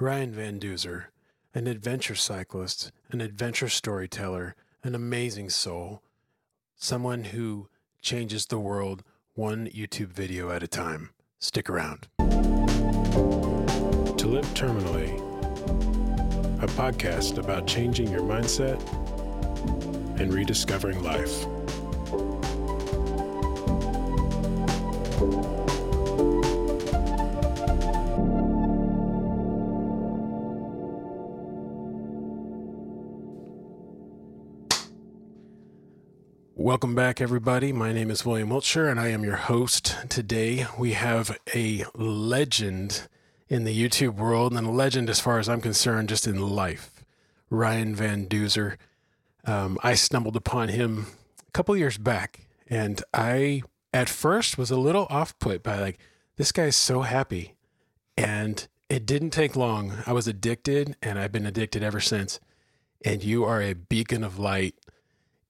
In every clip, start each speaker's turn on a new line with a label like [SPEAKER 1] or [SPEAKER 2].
[SPEAKER 1] Ryan Van Duzer, an adventure cyclist, an adventure storyteller, an amazing soul, someone who changes the world one YouTube video at a time. Stick around. To Live Terminally, a podcast about changing your mindset and rediscovering life. Welcome back, everybody. My name is William Wiltshire, and I am your host. Today, we have a legend in the YouTube world, and a legend as far as I'm concerned, just in life. Ryan Van Duzer. Um, I stumbled upon him a couple years back, and I, at first, was a little off put by like, this guy's so happy. And it didn't take long. I was addicted, and I've been addicted ever since. And you are a beacon of light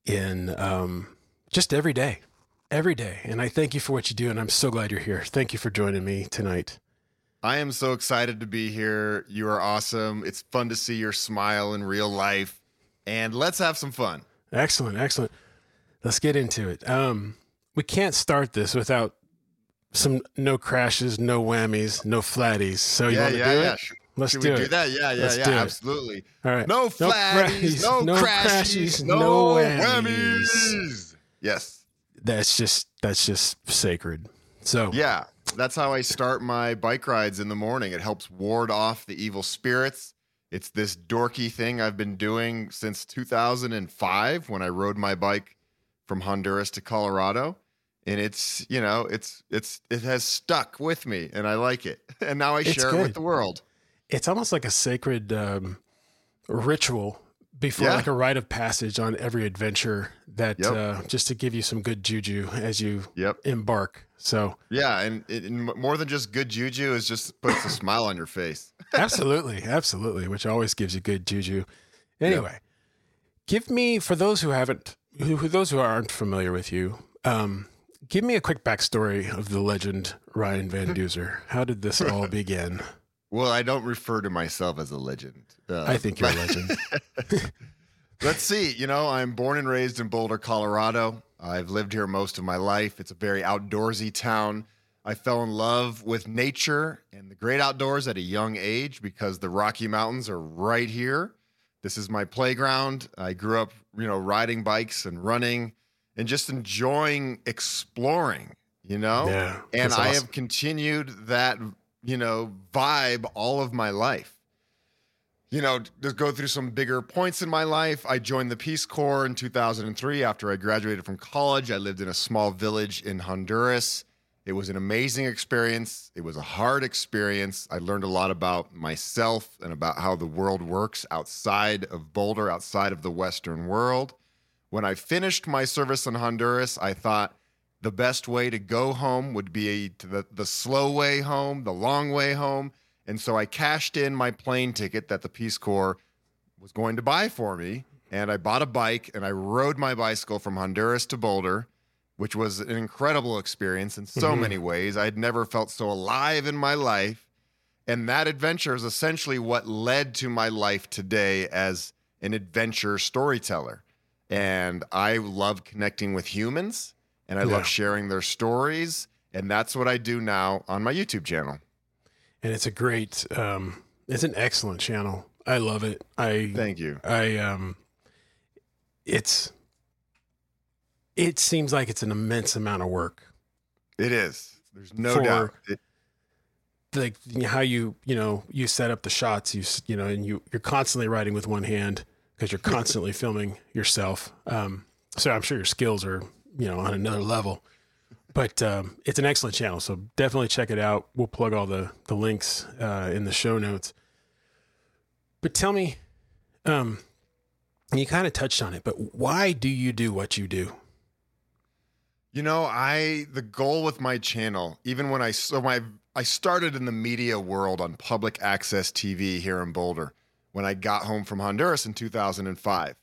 [SPEAKER 1] in um, just every day, every day. And I thank you for what you do. And I'm so glad you're here. Thank you for joining me tonight.
[SPEAKER 2] I am so excited to be here. You are awesome. It's fun to see your smile in real life. And let's have some fun.
[SPEAKER 1] Excellent. Excellent. Let's get into it. Um, we can't start this without some no crashes, no whammies, no flatties. So you
[SPEAKER 2] yeah,
[SPEAKER 1] want to
[SPEAKER 2] yeah,
[SPEAKER 1] do
[SPEAKER 2] yeah.
[SPEAKER 1] it? Let's
[SPEAKER 2] should
[SPEAKER 1] do
[SPEAKER 2] we
[SPEAKER 1] it.
[SPEAKER 2] do that? Yeah, yeah,
[SPEAKER 1] Let's
[SPEAKER 2] yeah. Absolutely.
[SPEAKER 1] All right.
[SPEAKER 2] No flatties, no,
[SPEAKER 1] no
[SPEAKER 2] crashies,
[SPEAKER 1] crashies,
[SPEAKER 2] no,
[SPEAKER 1] no
[SPEAKER 2] whammies.
[SPEAKER 1] whammies.
[SPEAKER 2] Yes.
[SPEAKER 1] That's just that's just sacred. So
[SPEAKER 2] Yeah. That's how I start my bike rides in the morning. It helps ward off the evil spirits. It's this dorky thing I've been doing since 2005 when I rode my bike from Honduras to Colorado. And it's, you know, it's it's it has stuck with me and I like it. And now I
[SPEAKER 1] It's
[SPEAKER 2] share it with the world.
[SPEAKER 1] It's almost like a sacred um, ritual before
[SPEAKER 2] Yeah.
[SPEAKER 1] like a rite of passage on every adventure that
[SPEAKER 2] Yep.
[SPEAKER 1] uh, just to give you some good juju as you
[SPEAKER 2] Yep.
[SPEAKER 1] embark. So
[SPEAKER 2] Yeah, and, it, and more than just good juju is just puts a smile on your face.
[SPEAKER 1] absolutely, absolutely, which always gives you good juju. Anyway, give me for those who haven't, who, who those who aren't familiar with you, um, give me a quick backstory of the legend Ryan Van Duzer. How did this all begin?
[SPEAKER 2] Well, I don't refer to myself as a legend. Uh,
[SPEAKER 1] I think you're a legend.
[SPEAKER 2] Let's see. You know, I'm born and raised in Boulder, Colorado. I've lived here most of my life. It's a very outdoorsy town. I fell in love with nature and the great outdoors at a young age because the Rocky Mountains are right here. This is my playground. I grew up, you know, riding bikes and running and just enjoying exploring, you know?
[SPEAKER 1] Yeah,
[SPEAKER 2] And
[SPEAKER 1] that's
[SPEAKER 2] I have continued that, you know, vibe all of my life you know, to go through some bigger points in my life. I joined the Peace Corps in 2003 after I graduated from college. I lived in a small village in Honduras. It was an amazing experience. It was a hard experience. I learned a lot about myself and about how the world works outside of Boulder, outside of the Western world. When I finished my service in Honduras, I thought the best way to go home would be to the, the slow way home, the long way home. And so I cashed in my plane ticket that the Peace Corps was going to buy for me. And I bought a bike and I rode my bicycle from Honduras to Boulder, which was an incredible experience in so
[SPEAKER 1] Mhm.
[SPEAKER 2] many ways. I had never felt so alive in my life. And that adventure is essentially what led to my life today as an adventure storyteller. And I love connecting with humans and I
[SPEAKER 1] Yeah.
[SPEAKER 2] love sharing their stories. And that's what I do now on my YouTube channel.
[SPEAKER 1] and it's a great, um, it's an excellent channel. I love it. I
[SPEAKER 2] Thank you.
[SPEAKER 1] I um it's it seems like it's an immense amount of work.
[SPEAKER 2] It is. There's no
[SPEAKER 1] For-
[SPEAKER 2] doubt. It,
[SPEAKER 1] Like how you, you know, you set up the shots, you you know, and you you're constantly writing with one hand because you're constantly filming yourself. Um so I'm sure your skills are, you know, on another level. But um, it's an excellent channel, so definitely check it out. We'll plug all the the links uh, in the show notes. But tell me, um, you kind of touched on it, but why do you do what you do?
[SPEAKER 2] you know, I the goal with my channel, even when I so my I started in the media world on public access TV here in Boulder when I got home from Honduras in 2005.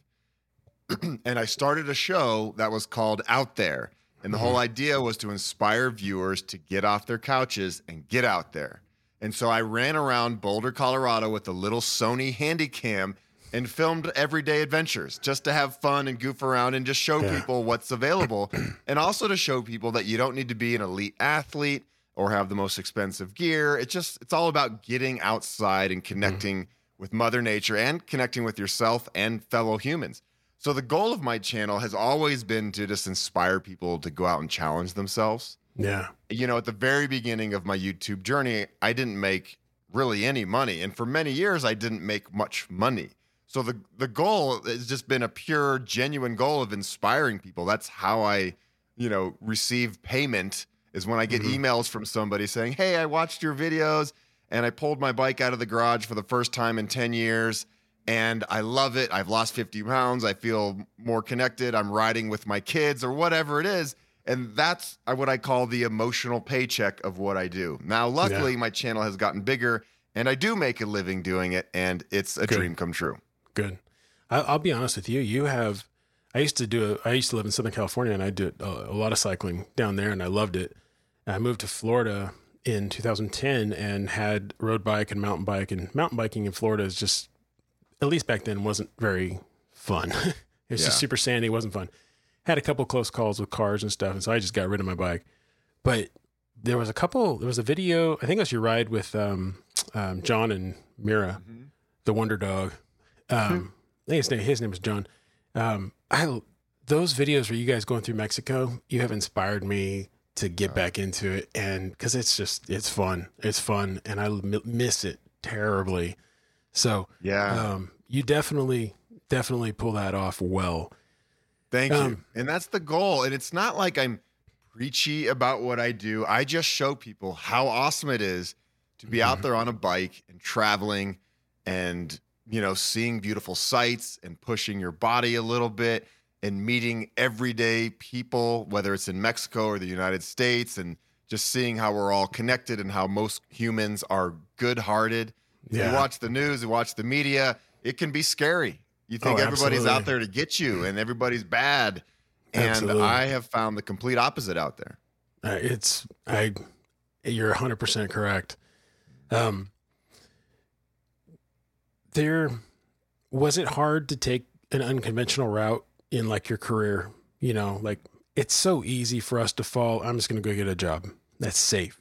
[SPEAKER 2] and I started a show that was called Out There. And the whole mm-hmm. idea was to inspire viewers to get off their couches and get out there. And so I ran around Boulder, Colorado with a little Sony Handycam and filmed everyday adventures just to have fun and goof around and just show
[SPEAKER 1] Yeah.
[SPEAKER 2] people what's available and also to show people that you don't need to be an elite athlete or have the most expensive gear. It's just it's all about getting outside and mm-hmm. connecting with mother nature and connecting with yourself and fellow humans. So the goal of my channel has always been to just inspire people to go out and challenge themselves
[SPEAKER 1] Yeah.
[SPEAKER 2] you know, at the very beginning of my YouTube journey, I didn't make really any money. And for many years, I didn't make much money. So the, the goal has just been a pure, genuine goal of inspiring people. That's how I, you know, receive payment is when I get
[SPEAKER 1] Mhm.
[SPEAKER 2] emails from somebody saying, Hey, I watched your videos and I pulled my bike out of the garage for the first time in 10 years. And I love it. I've lost 50 pounds. I feel more connected. I'm riding with my kids or whatever it is. And that's uh, what I call the emotional paycheck of what I do. Now, luckily, my channel has gotten bigger and I do make a living doing it. And it's a
[SPEAKER 1] Good.
[SPEAKER 2] dream come true.
[SPEAKER 1] Good. I'll be honest with you. You have. I used to do. I used to live in Southern California, and I did a lot of cycling down there, and I loved it. I moved to Florida in 2010 and had road bike and mountain bike, and mountain biking in Florida is just, at least back then, wasn't very fun. it was
[SPEAKER 2] Yeah.
[SPEAKER 1] just super sandy. It wasn't fun. Had a couple close calls with cars and stuff, and so I just got rid of my bike. But there was a couple. There was a video. I think it was your ride with um, um, John and Mira, the Wonder Dog. Um, I think his name, his name is John. Um, I those videos where you guys going through Mexico, you have inspired me to get back into it, and because it's just it's fun, it's fun, and I m- miss it terribly. So
[SPEAKER 2] Yeah.
[SPEAKER 1] um, you definitely definitely pull that off well.
[SPEAKER 2] Thank you.
[SPEAKER 1] Um,
[SPEAKER 2] And that's the goal. And it's not like I'm preachy about what I do. I just show people how awesome it is to be out
[SPEAKER 1] Mhm.
[SPEAKER 2] there on a bike and traveling and, you know, seeing beautiful sights and pushing your body a little bit and meeting everyday people, whether it's in Mexico or the United States, and just seeing how we're all connected and how most humans are good hearted.
[SPEAKER 1] Yeah.
[SPEAKER 2] You watch the news, you watch the media, it can be scary. You think
[SPEAKER 1] Oh,
[SPEAKER 2] everybody's out there to get you and everybody's bad. And
[SPEAKER 1] Absolutely.
[SPEAKER 2] I have found the complete opposite out there.
[SPEAKER 1] Uh, it's I. You're 100 percent correct. Um, there was it hard to take an unconventional route in like your career. You know, like it's so easy for us to fall. I'm just going to go get a job. That's safe.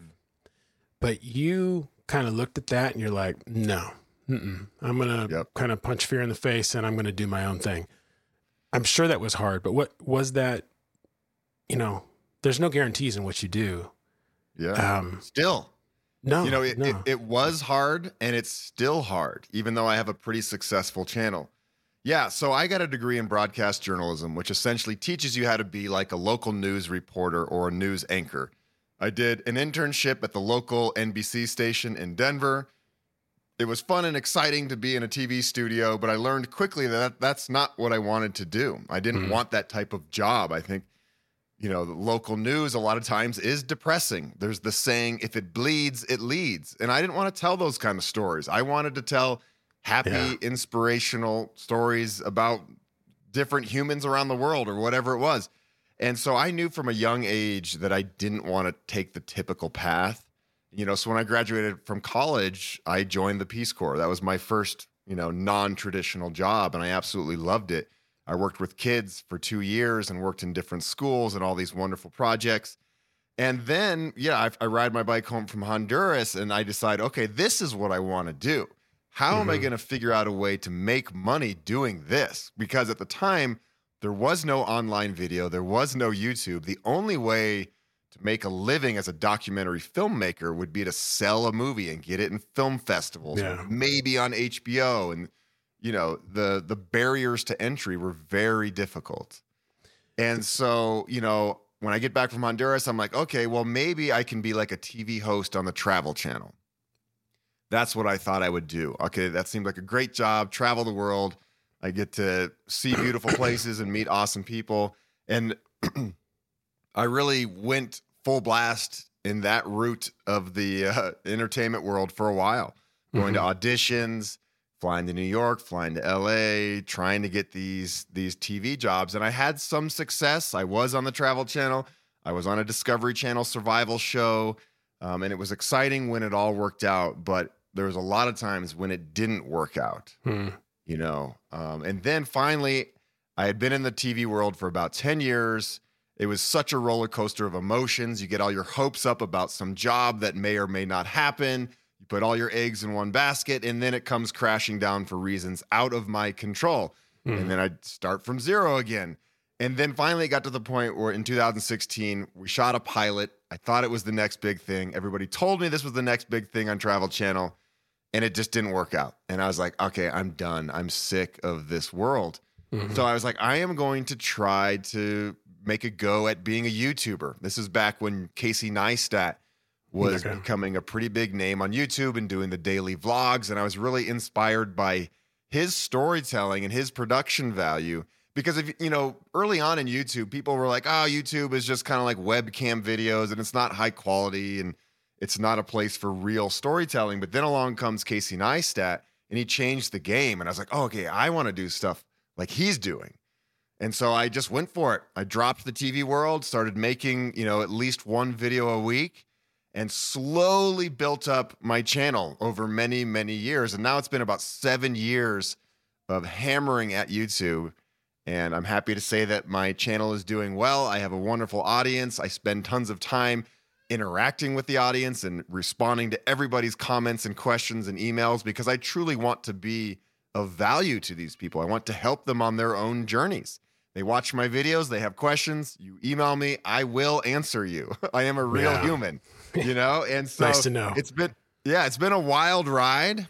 [SPEAKER 1] But you kind of looked at that and you're like, no, mm-mm. I'm going to
[SPEAKER 2] Yep.
[SPEAKER 1] kind of punch fear in the face and I'm going to do my own thing. I'm sure that was hard, but what was that? You know, there's no guarantees in what you do.
[SPEAKER 2] Yeah.
[SPEAKER 1] Um,
[SPEAKER 2] Still,
[SPEAKER 1] no,
[SPEAKER 2] you know, it,
[SPEAKER 1] no.
[SPEAKER 2] it, it was hard and it's still hard, even though I have a pretty successful channel. Yeah. So I got a degree in broadcast journalism, which essentially teaches you how to be like a local news reporter or a news anchor. I did an internship at the local NBC station in Denver. It was fun and exciting to be in a TV studio, but I learned quickly that that's not what I wanted to do. I didn't
[SPEAKER 1] Mhm.
[SPEAKER 2] want that type of job. I think you know, the local news a lot of times is depressing. There's the saying, if it bleeds, it leads. And I didn't want to tell those kind of stories. I wanted to tell happy,
[SPEAKER 1] Yeah.
[SPEAKER 2] inspirational stories about different humans around the world or whatever it was. And so I knew from a young age that I didn't want to take the typical path. You know, so when I graduated from college, I joined the Peace Corps. That was my first, you know, non traditional job, and I absolutely loved it. I worked with kids for two years and worked in different schools and all these wonderful projects. And then, yeah, I, I ride my bike home from Honduras and I decide, okay, this is what I want to do. How am I
[SPEAKER 1] Mhm.
[SPEAKER 2] going to figure out a way to make money doing this? Because at the time, there was no online video, there was no YouTube. The only way to make a living as a documentary filmmaker would be to sell a movie and get it in film festivals,
[SPEAKER 1] Yeah.
[SPEAKER 2] maybe on HBO. And you know, the the barriers to entry were very difficult. And so, you know, when I get back from Honduras, I'm like, okay, well, maybe I can be like a TV host on the Travel Channel. That's what I thought I would do. Okay, that seemed like a great job. Travel the world. I get to see beautiful places and meet awesome people. And I really went full blast in that route of the uh, entertainment world for a while, going to auditions, flying to New York, flying to LA, trying to get these these TV jobs. And I had some success. I was on the Travel Channel. I was on a Discovery Channel survival show. Um, and it was exciting when it all worked out, but there was a lot of times when it didn't work out,
[SPEAKER 1] Hmm.
[SPEAKER 2] You know. Um, and then finally, I had been in the TV world for about 10 years. It was such a roller coaster of emotions. You get all your hopes up about some job that may or may not happen. You put all your eggs in one basket, and then it comes crashing down for reasons out of my control.
[SPEAKER 1] Hmm.
[SPEAKER 2] And then I'd start from zero again. And then finally it got to the point where in 2016, we shot a pilot. I thought it was the next big thing. Everybody told me this was the next big thing on Travel Channel, and it just didn't work out. And I was like, okay, I'm done. I'm sick of this world.
[SPEAKER 1] Mhm.
[SPEAKER 2] So I was like, I am going to try to make a go at being a YouTuber. This is back when Casey Neistat was
[SPEAKER 1] Okay.
[SPEAKER 2] becoming a pretty big name on YouTube and doing the daily vlogs. And I was really inspired by his storytelling and his production value. Because if you know, early on in YouTube, people were like, oh, YouTube is just kind of like webcam videos and it's not high quality and it's not a place for real storytelling. But then along comes Casey Neistat and he changed the game. And I was like, oh, okay, I want to do stuff like he's doing. And so I just went for it. I dropped the TV world, started making, you know, at least one video a week and slowly built up my channel over many, many years. And now it's been about seven years of hammering at YouTube. And I'm happy to say that my channel is doing well. I have a wonderful audience. I spend tons of time interacting with the audience and responding to everybody's comments and questions and emails because I truly want to be of value to these people. I want to help them on their own journeys. They watch my videos, they have questions, you email me, I will answer you. I am a real
[SPEAKER 1] Yeah.
[SPEAKER 2] human, you know? And so
[SPEAKER 1] Nice to know.
[SPEAKER 2] it's been yeah, it's been a wild ride,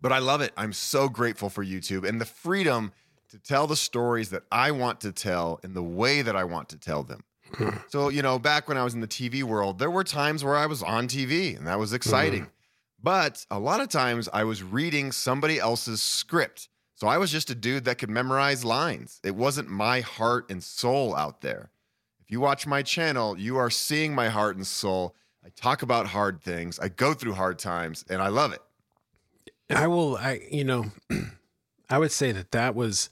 [SPEAKER 2] but I love it. I'm so grateful for YouTube and the freedom to tell the stories that I want to tell in the way that I want to tell them. So, you know, back when I was in the TV world, there were times where I was on TV and that was exciting.
[SPEAKER 1] Mm-hmm.
[SPEAKER 2] But a lot of times I was reading somebody else's script. So I was just a dude that could memorize lines. It wasn't my heart and soul out there. If you watch my channel, you are seeing my heart and soul. I talk about hard things, I go through hard times, and I love it.
[SPEAKER 1] I will. I you know, I would say that that was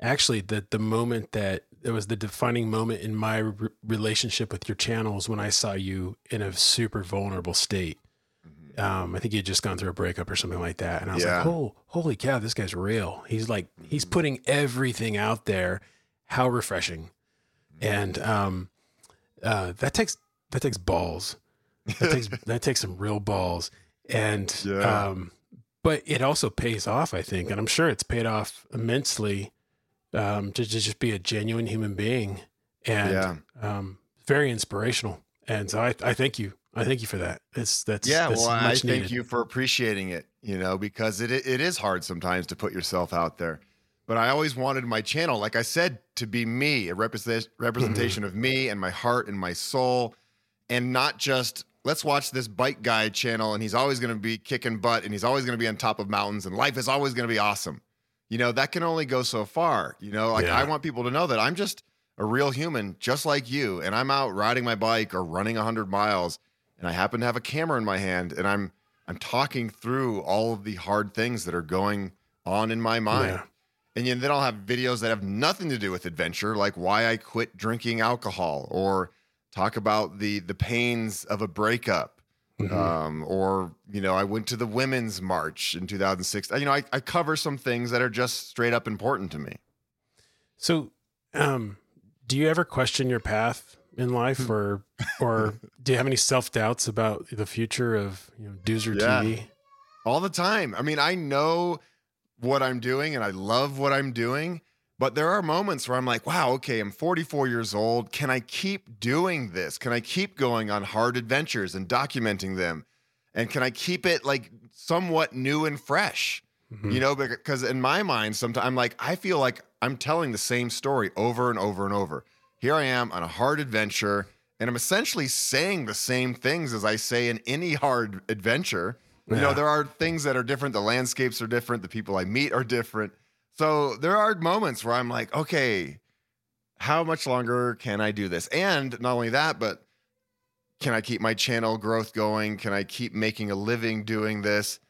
[SPEAKER 1] actually the the moment that it was the defining moment in my re- relationship with your channels when I saw you in a super vulnerable state. Um, I think you had just gone through a breakup or something like that, and I was
[SPEAKER 2] Yeah.
[SPEAKER 1] like, "Oh, holy cow, this guy's real." He's like, he's putting everything out there. How refreshing, and um, uh, that takes that takes balls. That takes that takes some real balls, and
[SPEAKER 2] Yeah.
[SPEAKER 1] um, but it also pays off, I think, and I'm sure it's paid off immensely um, to, to just be a genuine human being and
[SPEAKER 2] Yeah.
[SPEAKER 1] um, very inspirational. And so I, I thank you. I thank you for that. It's that's
[SPEAKER 2] yeah,
[SPEAKER 1] that's
[SPEAKER 2] well, I
[SPEAKER 1] much
[SPEAKER 2] thank
[SPEAKER 1] needed.
[SPEAKER 2] you for appreciating it, you know, because it it is hard sometimes to put yourself out there. But I always wanted my channel, like I said, to be me, a represent, representation
[SPEAKER 1] Mm-hmm.
[SPEAKER 2] of me and my heart and my soul, and not just let's watch this bike guy channel and he's always going to be kicking butt and he's always going to be on top of mountains and life is always going to be awesome. You know, that can only go so far. You know, like
[SPEAKER 1] Yeah.
[SPEAKER 2] I want people to know that I'm just a real human, just like you, and I'm out riding my bike or running 100 miles and I happen to have a camera in my hand and I'm I'm talking through all of the hard things that are going on in my mind.
[SPEAKER 1] Yeah.
[SPEAKER 2] And then I'll have videos that have nothing to do with adventure, like why I quit drinking alcohol, or talk about the the pains of a breakup,
[SPEAKER 1] Mhm.
[SPEAKER 2] um, or you know, I went to the women's march in 2006. You know, I, I cover some things that are just straight up important to me.
[SPEAKER 1] So, um, do you ever question your path in life, or or do you have any self doubts about the future of you know Duzer
[SPEAKER 2] Yeah.
[SPEAKER 1] TV?
[SPEAKER 2] all the time. I mean, I know what I'm doing and I love what I'm doing, but there are moments where I'm like, wow, okay, I'm 44 years old. Can I keep doing this? Can I keep going on hard adventures and documenting them? And can I keep it like somewhat new and fresh?
[SPEAKER 1] Mhm.
[SPEAKER 2] You know, because in my mind, sometimes I'm like, I feel like I'm telling the same story over and over and over. Here I am on a hard adventure, and I'm essentially saying the same things as I say in any hard adventure. You know, there are things that are different. The landscapes are different. The people I meet are different. So there are moments where I'm like, okay, how much longer can I do this? And not only that, but can I keep my channel growth going? Can I keep making a living doing this?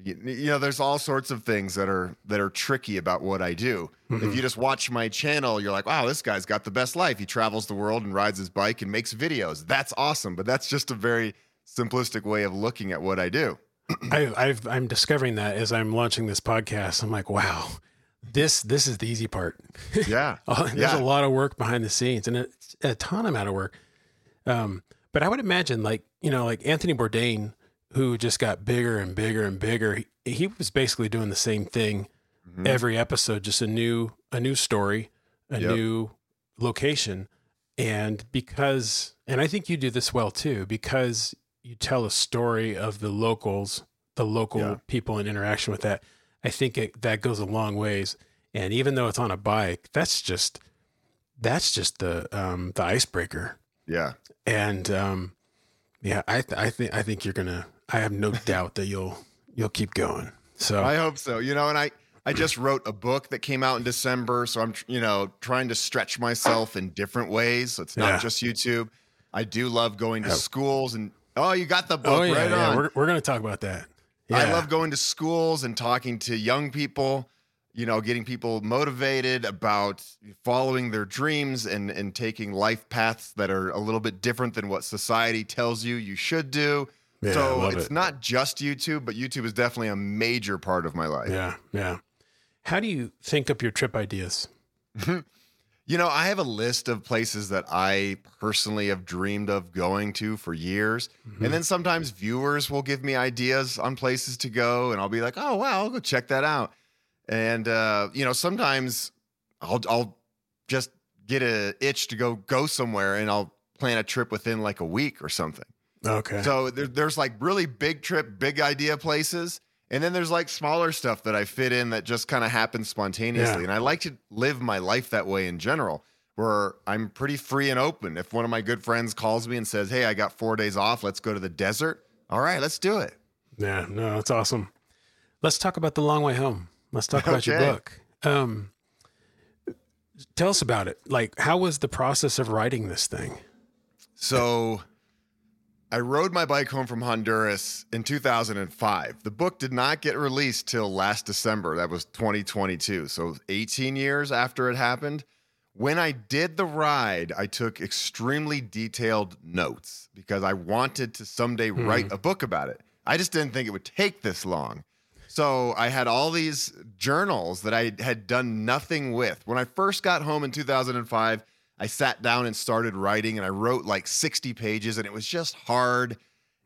[SPEAKER 2] You, know, there's all sorts of things that are that are tricky about what I do.
[SPEAKER 1] Mhm.
[SPEAKER 2] If you just watch my channel, you're like, wow, this guy's got the best life. He travels the world and rides his bike and makes videos. That's awesome. But that's just a very simplistic way of looking at what I do.
[SPEAKER 1] I, I've, I'm discovering that as I'm launching this podcast. I'm like, wow, this this is the easy part.
[SPEAKER 2] Yeah.
[SPEAKER 1] Oh, There's
[SPEAKER 2] Yeah.
[SPEAKER 1] a lot of work behind the scenes and it's a ton amount of work. Um, but I would imagine like, you know, like Anthony Bourdain, who just got bigger and bigger and bigger, he, he was basically doing the same thing
[SPEAKER 2] Mhm.
[SPEAKER 1] every episode, just a new a new story, a
[SPEAKER 2] Yep.
[SPEAKER 1] new location. And because and I think you do this well too, because you tell a story of the locals, the local
[SPEAKER 2] Yeah.
[SPEAKER 1] people in interaction with that, I think it, that goes a long ways. And even though it's on a bike, that's just that's just the um, the icebreaker.
[SPEAKER 2] Yeah.
[SPEAKER 1] And um, yeah, I th- I think I think you're gonna. I have no doubt that you'll you'll keep going. So
[SPEAKER 2] I hope so. You know, and I I just wrote a book that came out in December, so I'm you know trying to stretch myself in different ways. So it's not
[SPEAKER 1] Yeah.
[SPEAKER 2] just YouTube. I do love going to
[SPEAKER 1] Oh.
[SPEAKER 2] schools and oh, you got the book
[SPEAKER 1] oh yeah,
[SPEAKER 2] right
[SPEAKER 1] yeah.
[SPEAKER 2] on.
[SPEAKER 1] We're we're gonna talk about that.
[SPEAKER 2] I love going to schools and talking to young people, you know, getting people motivated about following their dreams and and taking life paths that are a little bit different than what society tells you you should do.
[SPEAKER 1] Yeah,
[SPEAKER 2] so it's
[SPEAKER 1] it.
[SPEAKER 2] not just YouTube, but YouTube is definitely a major part of my life.
[SPEAKER 1] Yeah, yeah. How do you think up your trip ideas?
[SPEAKER 2] You know, I have a list of places that I personally have dreamed of going to for years.
[SPEAKER 1] Mm-hmm.
[SPEAKER 2] And then sometimes viewers will give me ideas on places to go, and I'll be like, oh, wow, I'll go check that out. And, uh, you know, sometimes I'll, I'll just get a itch to go go somewhere and I'll plan a trip within like a week or something.
[SPEAKER 1] Okay.
[SPEAKER 2] So there, there's like really big trip, big idea places. And then there's like smaller stuff that I fit in that just kind of happens spontaneously.
[SPEAKER 1] Yeah.
[SPEAKER 2] And I like to live my life that way in general, where I'm pretty free and open. If one of my good friends calls me and says, Hey, I got four days off, let's go to the desert. All right, let's do it.
[SPEAKER 1] yeah, no, that's awesome. Let's talk about the long way home. Let's talk about your book. Um, tell us about it. Like, how was the process of writing this thing?
[SPEAKER 2] So I rode my bike home from Honduras in 2005. The book did not get released till last December. That was 2022. So 18 years after it happened. When I did the ride, I took extremely detailed notes because I wanted to someday hmm. write a book about it. I just didn't think it would take this long. So I had all these journals that I had done nothing with. When I first got home in 2005, I sat down and started writing and I wrote like 60 pages and it was just hard.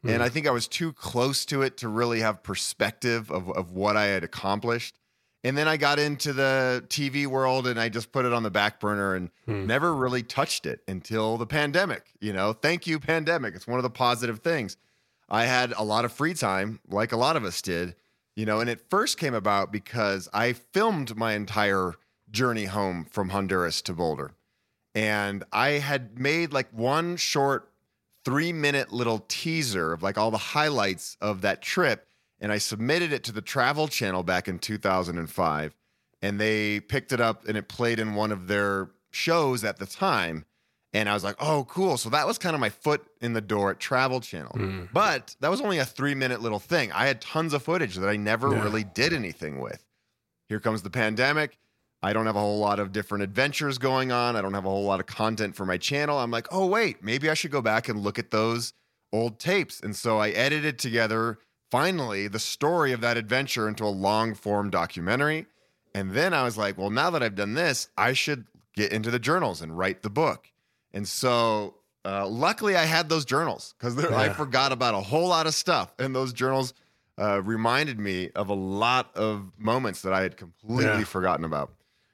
[SPEAKER 2] And hmm. I think I was too close to it to really have perspective of, of what I had accomplished. And then I got into the TV world and I just put it on the back burner and hmm. never really touched it until the pandemic. You know, thank you, pandemic. It's one of the positive things. I had a lot of free time, like a lot of us did, you know, and it first came about because I filmed my entire journey home from Honduras to Boulder. And I had made like one short three minute little teaser of like all the highlights of that trip. And I submitted it to the Travel Channel back in 2005. And they picked it up and it played in one of their shows at the time. And I was like, oh, cool. So that was kind of my foot in the door at Travel Channel.
[SPEAKER 1] Hmm.
[SPEAKER 2] But that was only a three minute little thing. I had tons of footage that I never
[SPEAKER 1] Yeah.
[SPEAKER 2] really did anything with. Here comes the pandemic. I don't have a whole lot of different adventures going on. I don't have a whole lot of content for my channel. I'm like, oh, wait, maybe I should go back and look at those old tapes. And so I edited together finally the story of that adventure into a long form documentary. And then I was like, well, now that I've done this, I should get into the journals and write the book. And so uh, luckily I had those journals because I forgot about a whole lot of stuff. And those journals uh, reminded me of a lot of moments that I had completely
[SPEAKER 1] Yeah.
[SPEAKER 2] forgotten about.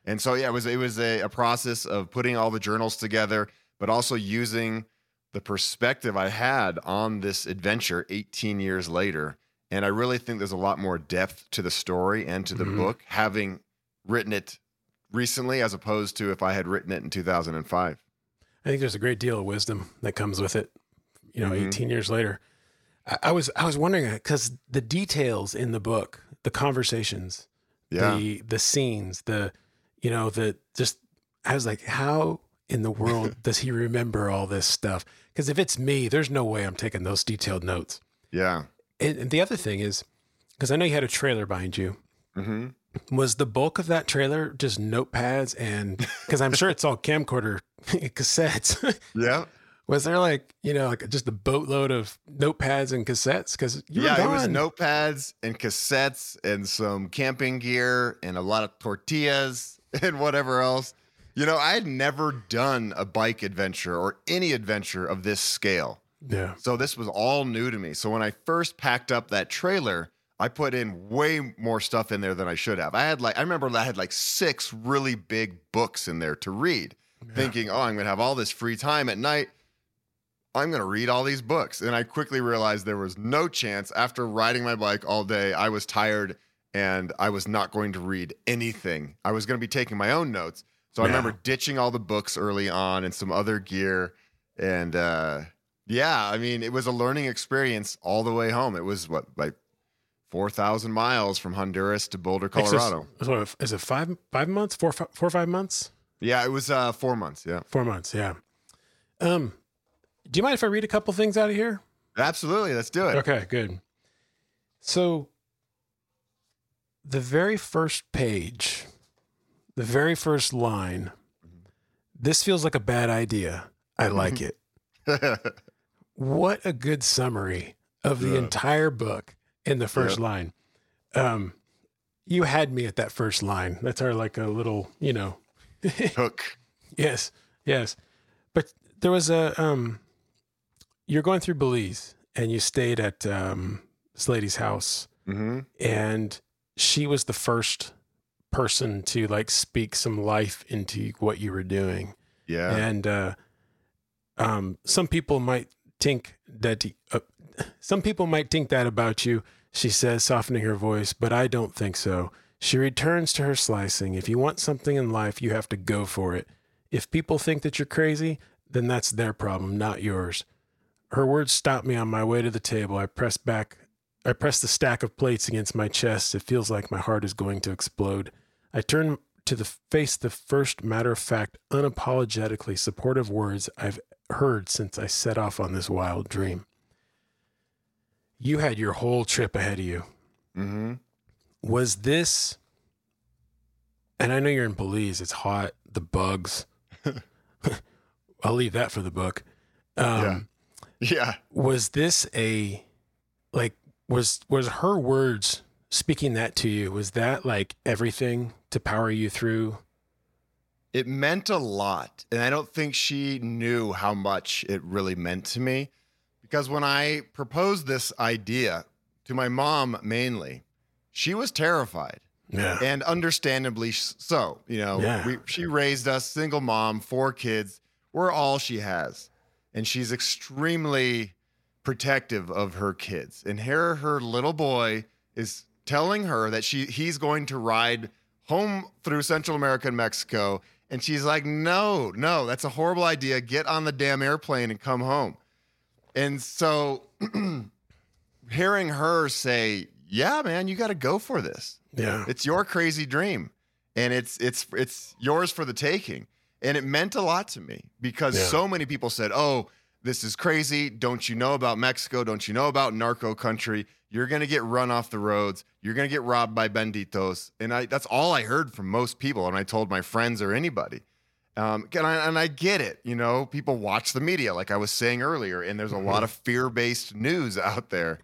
[SPEAKER 2] And so yeah, it was it was a, a process of putting all the journals together, but also using the perspective I had on this adventure 18 years later. And I really think there's a lot more depth to the story and to the
[SPEAKER 1] Mhm.
[SPEAKER 2] book having written it recently as opposed to if I had written it in 2005.
[SPEAKER 1] I think there's a great deal of wisdom that comes with it. You know,
[SPEAKER 2] Mhm.
[SPEAKER 1] 18 years later, I, I was I was wondering because the details in the book, the conversations,
[SPEAKER 2] Yeah.
[SPEAKER 1] the the scenes, the you know that just I was like, how in the world does he remember all this stuff? Because if it's me, there's no way I'm taking those detailed notes.
[SPEAKER 2] yeah.
[SPEAKER 1] And, and the other thing is, because I know you had a trailer behind you,
[SPEAKER 2] hmm
[SPEAKER 1] was the bulk of that trailer just notepads and because I'm sure it's all camcorder cassettes.
[SPEAKER 2] Yeah.
[SPEAKER 1] Was there like you know like just a boatload of notepads and cassettes? Because
[SPEAKER 2] yeah, it was notepads and cassettes and some camping gear and a lot of tortillas and whatever else. You know, I had never done a bike adventure or any adventure of this scale.
[SPEAKER 1] Yeah.
[SPEAKER 2] So this was all new to me. So when I first packed up that trailer, I put in way more stuff in there than I should have. I had like I remember I had like six really big books in there to read, yeah. thinking, "Oh, I'm going to have all this free time at night. I'm going to read all these books." And I quickly realized there was no chance after riding my bike all day. I was tired and I was not going to read anything. I was going to be taking my own notes. So yeah. I remember ditching all the books early on and some other gear and uh yeah, I mean, it was a learning experience all the way home. It was what like 4,000 miles from Honduras to Boulder, Colorado.
[SPEAKER 1] So is it five five months? Four four or five months?
[SPEAKER 2] Yeah, it was uh, four months. Yeah,
[SPEAKER 1] four months. Yeah. Um, do you mind if I read a couple things out of here?
[SPEAKER 2] Absolutely. Let's do it.
[SPEAKER 1] Okay, good. So, the very first page, the very first line. This feels like a bad idea. I like it. what a good summary of the yeah. entire book in the first line. Um, you had me at that first line. That's our like a little, you know,
[SPEAKER 2] hook.
[SPEAKER 1] Yes, yes. But there was a um, you're going through Belize and you stayed at um, this lady's house,
[SPEAKER 2] mm-hmm.
[SPEAKER 1] and she was the first person to like speak some life into what you were doing.
[SPEAKER 2] Yeah,
[SPEAKER 1] and uh, um, some people might think that uh, some people might think that about you she says, softening her voice, but I don't think so. She returns to her slicing. If you want something in life, you have to go for it. If people think that you're crazy, then that's their problem, not yours. Her words stop me on my way to the table. I press back. I press the stack of plates against my chest. It feels like my heart is going to explode. I turn to the face the first matter of fact, unapologetically supportive words I've heard since I set off on this wild dream you had your whole trip ahead of you.
[SPEAKER 2] Mm-hmm.
[SPEAKER 1] Was this, and I know you're in Belize, it's hot, the bugs. I'll leave that for the book.
[SPEAKER 2] Um, yeah. yeah.
[SPEAKER 1] Was this a, like, was, was her words speaking that to you? Was that like everything to power you through?
[SPEAKER 2] It meant a lot. And I don't think she knew how much it really meant to me. Because when I proposed this idea to my mom mainly, she was terrified.
[SPEAKER 1] Yeah.
[SPEAKER 2] And understandably so. You know, yeah. we, she raised us, single mom, four kids. We're all she has. And she's extremely protective of her kids. And here her little boy is telling her that she he's going to ride home through Central America and Mexico. And she's like, no, no, that's a horrible idea. Get on the damn airplane and come home. And so hearing her say, "Yeah, man, you got to go for this.
[SPEAKER 1] Yeah.
[SPEAKER 2] It's your crazy dream and it's it's it's yours for the taking." And it meant a lot to me because yeah. so many people said, "Oh, this is crazy. Don't you know about Mexico? Don't you know about narco country? You're going to get run off the roads. You're going to get robbed by benditos. And I that's all I heard from most people and I told my friends or anybody. Um, and, I, and I get it. You know, people watch the media, like I was saying earlier, and there's a lot of fear based news out there.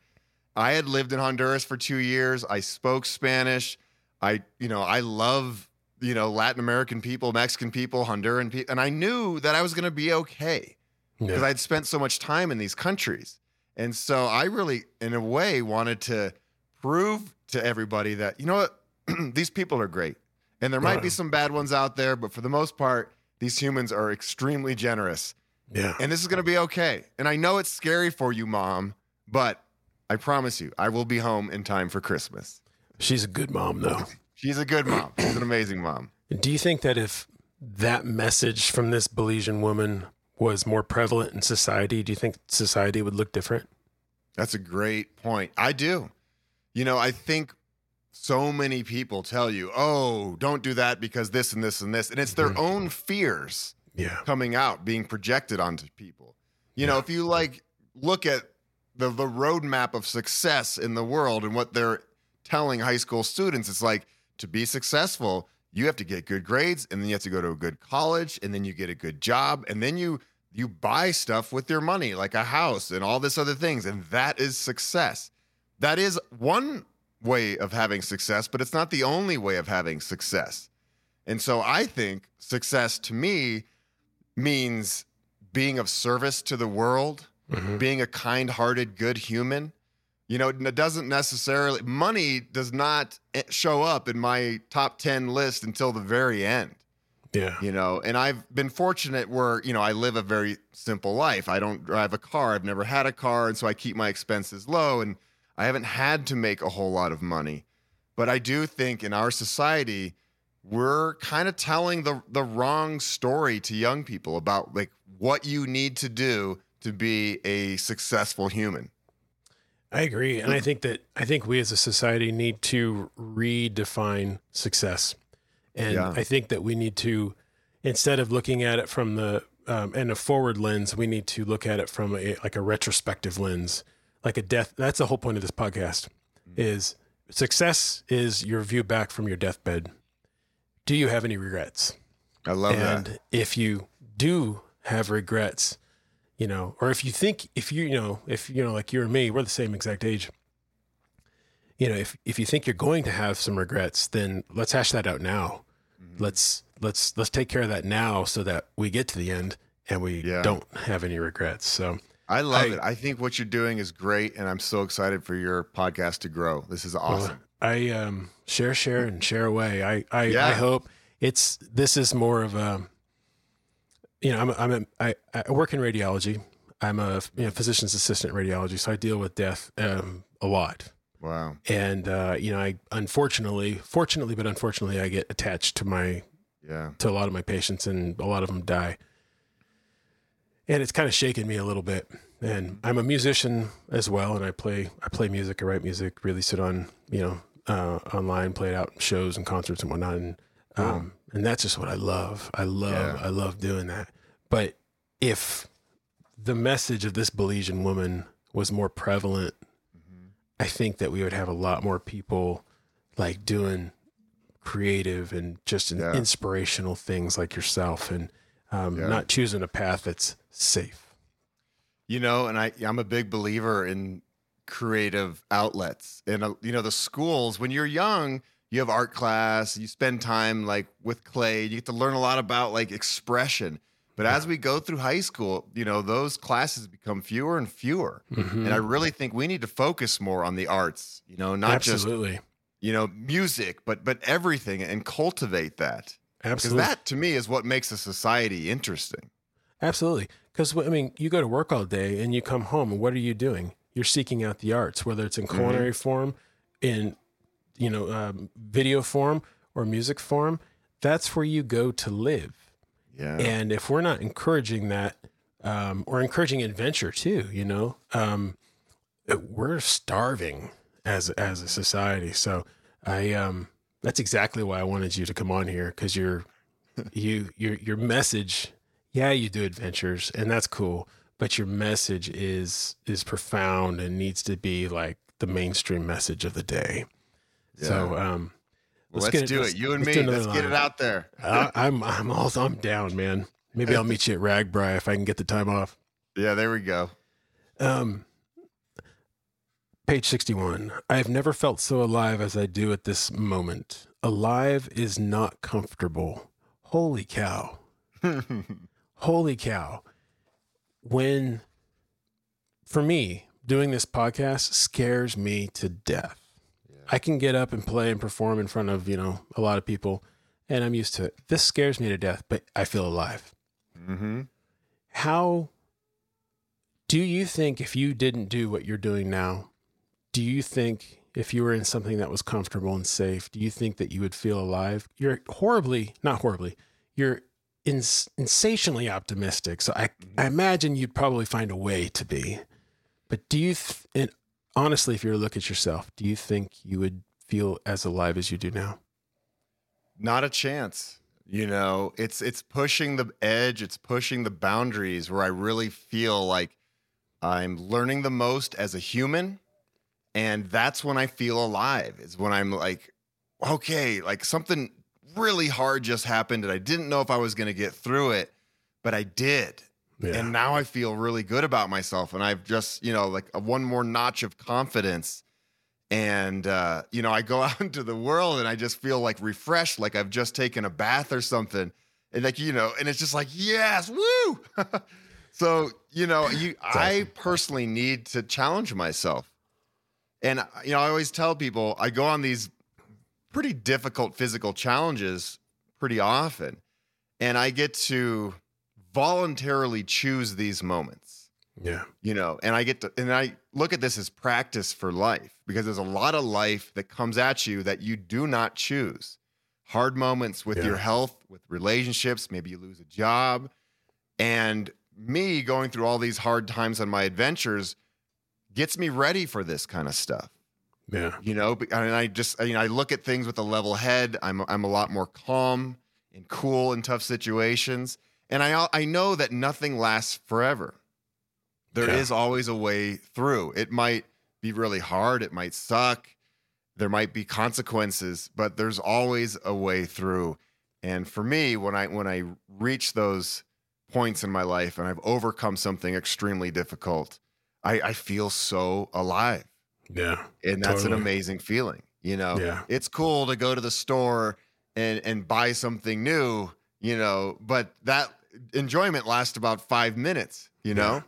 [SPEAKER 2] I had lived in Honduras for two years. I spoke Spanish. I, you know, I love, you know, Latin American people, Mexican people, Honduran people. And I knew that I was going to be okay because yeah. I'd spent so much time in these countries. And so I really, in a way, wanted to prove to everybody that, you know what, these people are great. And there might be some bad ones out there, but for the most part, these humans are extremely generous.
[SPEAKER 1] Yeah.
[SPEAKER 2] And this is going to be okay. And I know it's scary for you, mom, but I promise you, I will be home in time for Christmas.
[SPEAKER 1] She's a good mom, though.
[SPEAKER 2] She's a good mom. She's an amazing mom.
[SPEAKER 1] Do you think that if that message from this Belizean woman was more prevalent in society, do you think society would look different?
[SPEAKER 2] That's a great point. I do. You know, I think so many people tell you, "Oh, don't do that because this and this and this," and it's their mm-hmm. own fears
[SPEAKER 1] yeah.
[SPEAKER 2] coming out, being projected onto people. You yeah. know, if you like look at the the roadmap of success in the world and what they're telling high school students, it's like to be successful, you have to get good grades, and then you have to go to a good college, and then you get a good job, and then you you buy stuff with your money, like a house and all this other things, and that is success. That is one way of having success, but it's not the only way of having success. And so I think success to me means being of service to the world,
[SPEAKER 1] Mhm.
[SPEAKER 2] being a kind hearted, good human. You know, it doesn't necessarily, money does not eh, show up in my top 10 list until the very end.
[SPEAKER 1] Yeah.
[SPEAKER 2] you know and i've been fortunate where you know i live a very simple life. I don't drive a car. I've never had a car and so i keep my expenses low and i haven't had to make a whole lot of money. But i do think in our society we're kind of telling the the wrong story to young people about like what you need to do to be a successful human
[SPEAKER 1] I agree. And I think that I think we as a society need to redefine success. And
[SPEAKER 2] Yeah.
[SPEAKER 1] I think that we need to, instead of looking at it from the, um, in a forward lens, we need to look at it from a, like a retrospective lens, like a death. That's the whole point of this podcast is success is your view back from your deathbed. Do you have any regrets?
[SPEAKER 2] i love
[SPEAKER 1] and
[SPEAKER 2] that And
[SPEAKER 1] if you do have regrets, you know, or if you think if you you know if you know like you and me, we're the same exact age. You know, if if you think you're going to have some regrets, then let's hash that out now.
[SPEAKER 2] Mm-hmm.
[SPEAKER 1] Let's let's let's take care of that now so that we get to the end and we
[SPEAKER 2] Yeah.
[SPEAKER 1] don't have any regrets. So
[SPEAKER 2] i love
[SPEAKER 1] I-
[SPEAKER 2] it i think what you're doing is great and i'm so excited for your podcast to grow this is awesome
[SPEAKER 1] I um share share and share away. I I,
[SPEAKER 2] Yeah.
[SPEAKER 1] I hope it's this is more of a you know I'm a, I'm a, I, I work in radiology. I'm a you know, physician's assistant radiology, so I deal with death um, a lot.
[SPEAKER 2] wow
[SPEAKER 1] And uh, you know, I unfortunately, fortunately, but unfortunately, I get attached to my
[SPEAKER 2] yeah
[SPEAKER 1] to a lot of my patients, and a lot of them die. And it's kind of shaken me a little bit. And I'm a musician as well, and I play I play music, I write music, release it on you know uh, online, play it out in shows and concerts and whatnot, and um, and that's just what I love. I love
[SPEAKER 2] Yeah.
[SPEAKER 1] I love doing that. But if the message of this Belizean woman was more prevalent, I think that we would have a lot more people like doing creative and just
[SPEAKER 2] Yeah.
[SPEAKER 1] inspirational things like yourself and um,
[SPEAKER 2] Yeah.
[SPEAKER 1] not choosing a path that's safe.
[SPEAKER 2] You know, and I I'm a big believer in creative outlets. And uh, you know, the schools when you're young, you have art class, you spend time like with clay, you get to learn a lot about like expression. But as we go through high school, you know, those classes become fewer and fewer.
[SPEAKER 1] Mhm.
[SPEAKER 2] And I really think we need to focus more on the arts, you know, not just,
[SPEAKER 1] Absolutely.
[SPEAKER 2] you know, music, but but everything and cultivate that. Because
[SPEAKER 1] Absolutely.
[SPEAKER 2] that to me is what makes a society interesting.
[SPEAKER 1] Absolutely. Because, I mean, you go to work all day and you come home, and what are you doing? You're seeking out the arts, whether it's in
[SPEAKER 2] Mm-hmm.
[SPEAKER 1] culinary form, in, you know, um, video form, or music form. That's where you go to live.
[SPEAKER 2] Yeah.
[SPEAKER 1] And if we're not encouraging that, um, or encouraging adventure too, you know, um, we're starving as as a society. So I um, that's exactly why I wanted you to come on here because your you your your message, yeah, you do adventures and that's cool, but your message is is profound and needs to be like the mainstream message of the day. So um, let's
[SPEAKER 2] let's,
[SPEAKER 1] get it-
[SPEAKER 2] do
[SPEAKER 1] let's-
[SPEAKER 2] it. You and
[SPEAKER 1] let's
[SPEAKER 2] me. Let's get it out there.
[SPEAKER 1] I, I'm I'm also I'm down, man. Maybe I'll meet you at RAGBRAI if I can get the time off.
[SPEAKER 2] Yeah, there we go.
[SPEAKER 1] Um, page sixty-one. I have never felt so alive as I do at this moment. Alive is not comfortable. Holy cow! Holy cow! When, for me, doing this podcast scares me to death. I can get up and play and perform in front of you know a lot of people, and I'm used to it. This scares me to death, but I feel alive.
[SPEAKER 2] hmm
[SPEAKER 1] How do you think if you didn't do what you're doing now, do you think if you were in something that was comfortable and safe, do you think that you would feel alive? You're horribly, not horribly, you're ins- insanely optimistic. So I, I imagine you'd probably find a way to be. But do you, th- and honestly, if you were to look at yourself, do you think you would feel as alive as you do now?
[SPEAKER 2] Not a chance. You know, it's it's pushing the edge, it's pushing the boundaries where I really feel like I'm learning the most as a human. And that's when I feel alive, is when I'm like, okay, like something really hard just happened and I didn't know if I was going to get through it, but I did.
[SPEAKER 1] Yeah.
[SPEAKER 2] And now I feel really good about myself. And I've just, you know, like a one more notch of confidence. And, uh, you know, I go out into the world and I just feel like refreshed, like I've just taken a bath or something. And like, you know, and it's just like, yes, woo. so, you know, you, I personally need to challenge myself. And, you know, I always tell people I go on these pretty difficult physical challenges pretty often. And I get to voluntarily choose these moments,
[SPEAKER 1] Yeah.
[SPEAKER 2] you know, and I get to, and I look at this as practice for life because there's a lot of life that comes at you that you do not choose. Hard moments with
[SPEAKER 1] Yeah.
[SPEAKER 2] your health, with relationships, maybe you lose a job. And me going through all these hard times on my adventures gets me ready for this kind of stuff
[SPEAKER 1] Yeah.
[SPEAKER 2] you know and i just you know i look at things with a level head i'm i'm a lot more calm and cool in tough situations and i i know that nothing lasts forever There is
[SPEAKER 1] Yeah.
[SPEAKER 2] always a way through it might be really hard it might suck there might be consequences but there's always a way through and for me when i when i reach those points in my life and i've overcome something extremely difficult i i feel so alive
[SPEAKER 1] Yeah.
[SPEAKER 2] and that's
[SPEAKER 1] Totally.
[SPEAKER 2] an amazing feeling you know
[SPEAKER 1] Yeah.
[SPEAKER 2] it's cool to go to the store and and buy something new you know but that enjoyment lasts about five minutes you know
[SPEAKER 1] Yeah.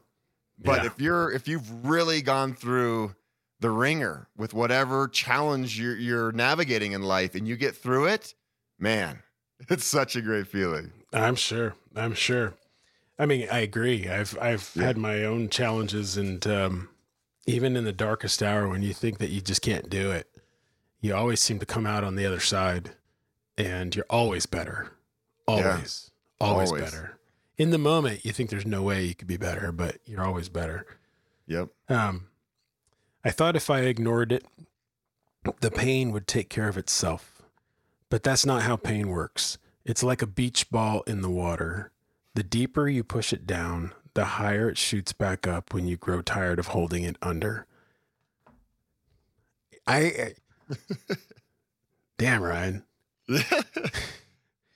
[SPEAKER 2] but
[SPEAKER 1] Yeah.
[SPEAKER 2] if you're if you've really gone through the ringer with whatever challenge you're, you're navigating in life and you get through it man it's such a great feeling
[SPEAKER 1] I'm sure. I'm sure. I mean, I agree. I've I've
[SPEAKER 2] Yeah.
[SPEAKER 1] had my own challenges, and um, even in the darkest hour, when you think that you just can't do it, you always seem to come out on the other side, and you're always better. Always, always,
[SPEAKER 2] Always.
[SPEAKER 1] better. In the moment, you think there's no way you could be better, but you're always better.
[SPEAKER 2] yep
[SPEAKER 1] Um, I thought if I ignored it, the pain would take care of itself. But that's not how pain works. It's like a beach ball in the water. The deeper you push it down, the higher it shoots back up when you grow tired of holding it under. I. Damn, Ryan.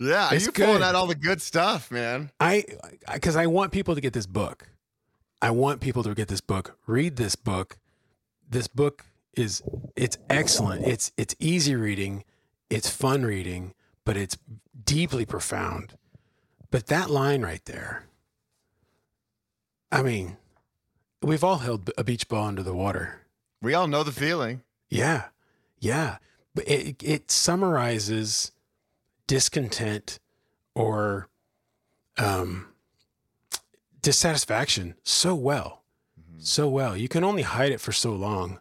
[SPEAKER 2] yeah
[SPEAKER 1] It's
[SPEAKER 2] you pulling
[SPEAKER 1] good.
[SPEAKER 2] out all the good stuff man
[SPEAKER 1] I because I want people to get this book. I want people to get this book. Read this book. This book is it's excellent. It's it's easy reading. It's fun reading, but it's deeply profound. But that line right there. I mean, we've all held a beach ball under the water.
[SPEAKER 2] we all know the feeling
[SPEAKER 1] Yeah. Yeah. But it, it summarizes discontent or um, dissatisfaction so well. So well. You can only hide it for so long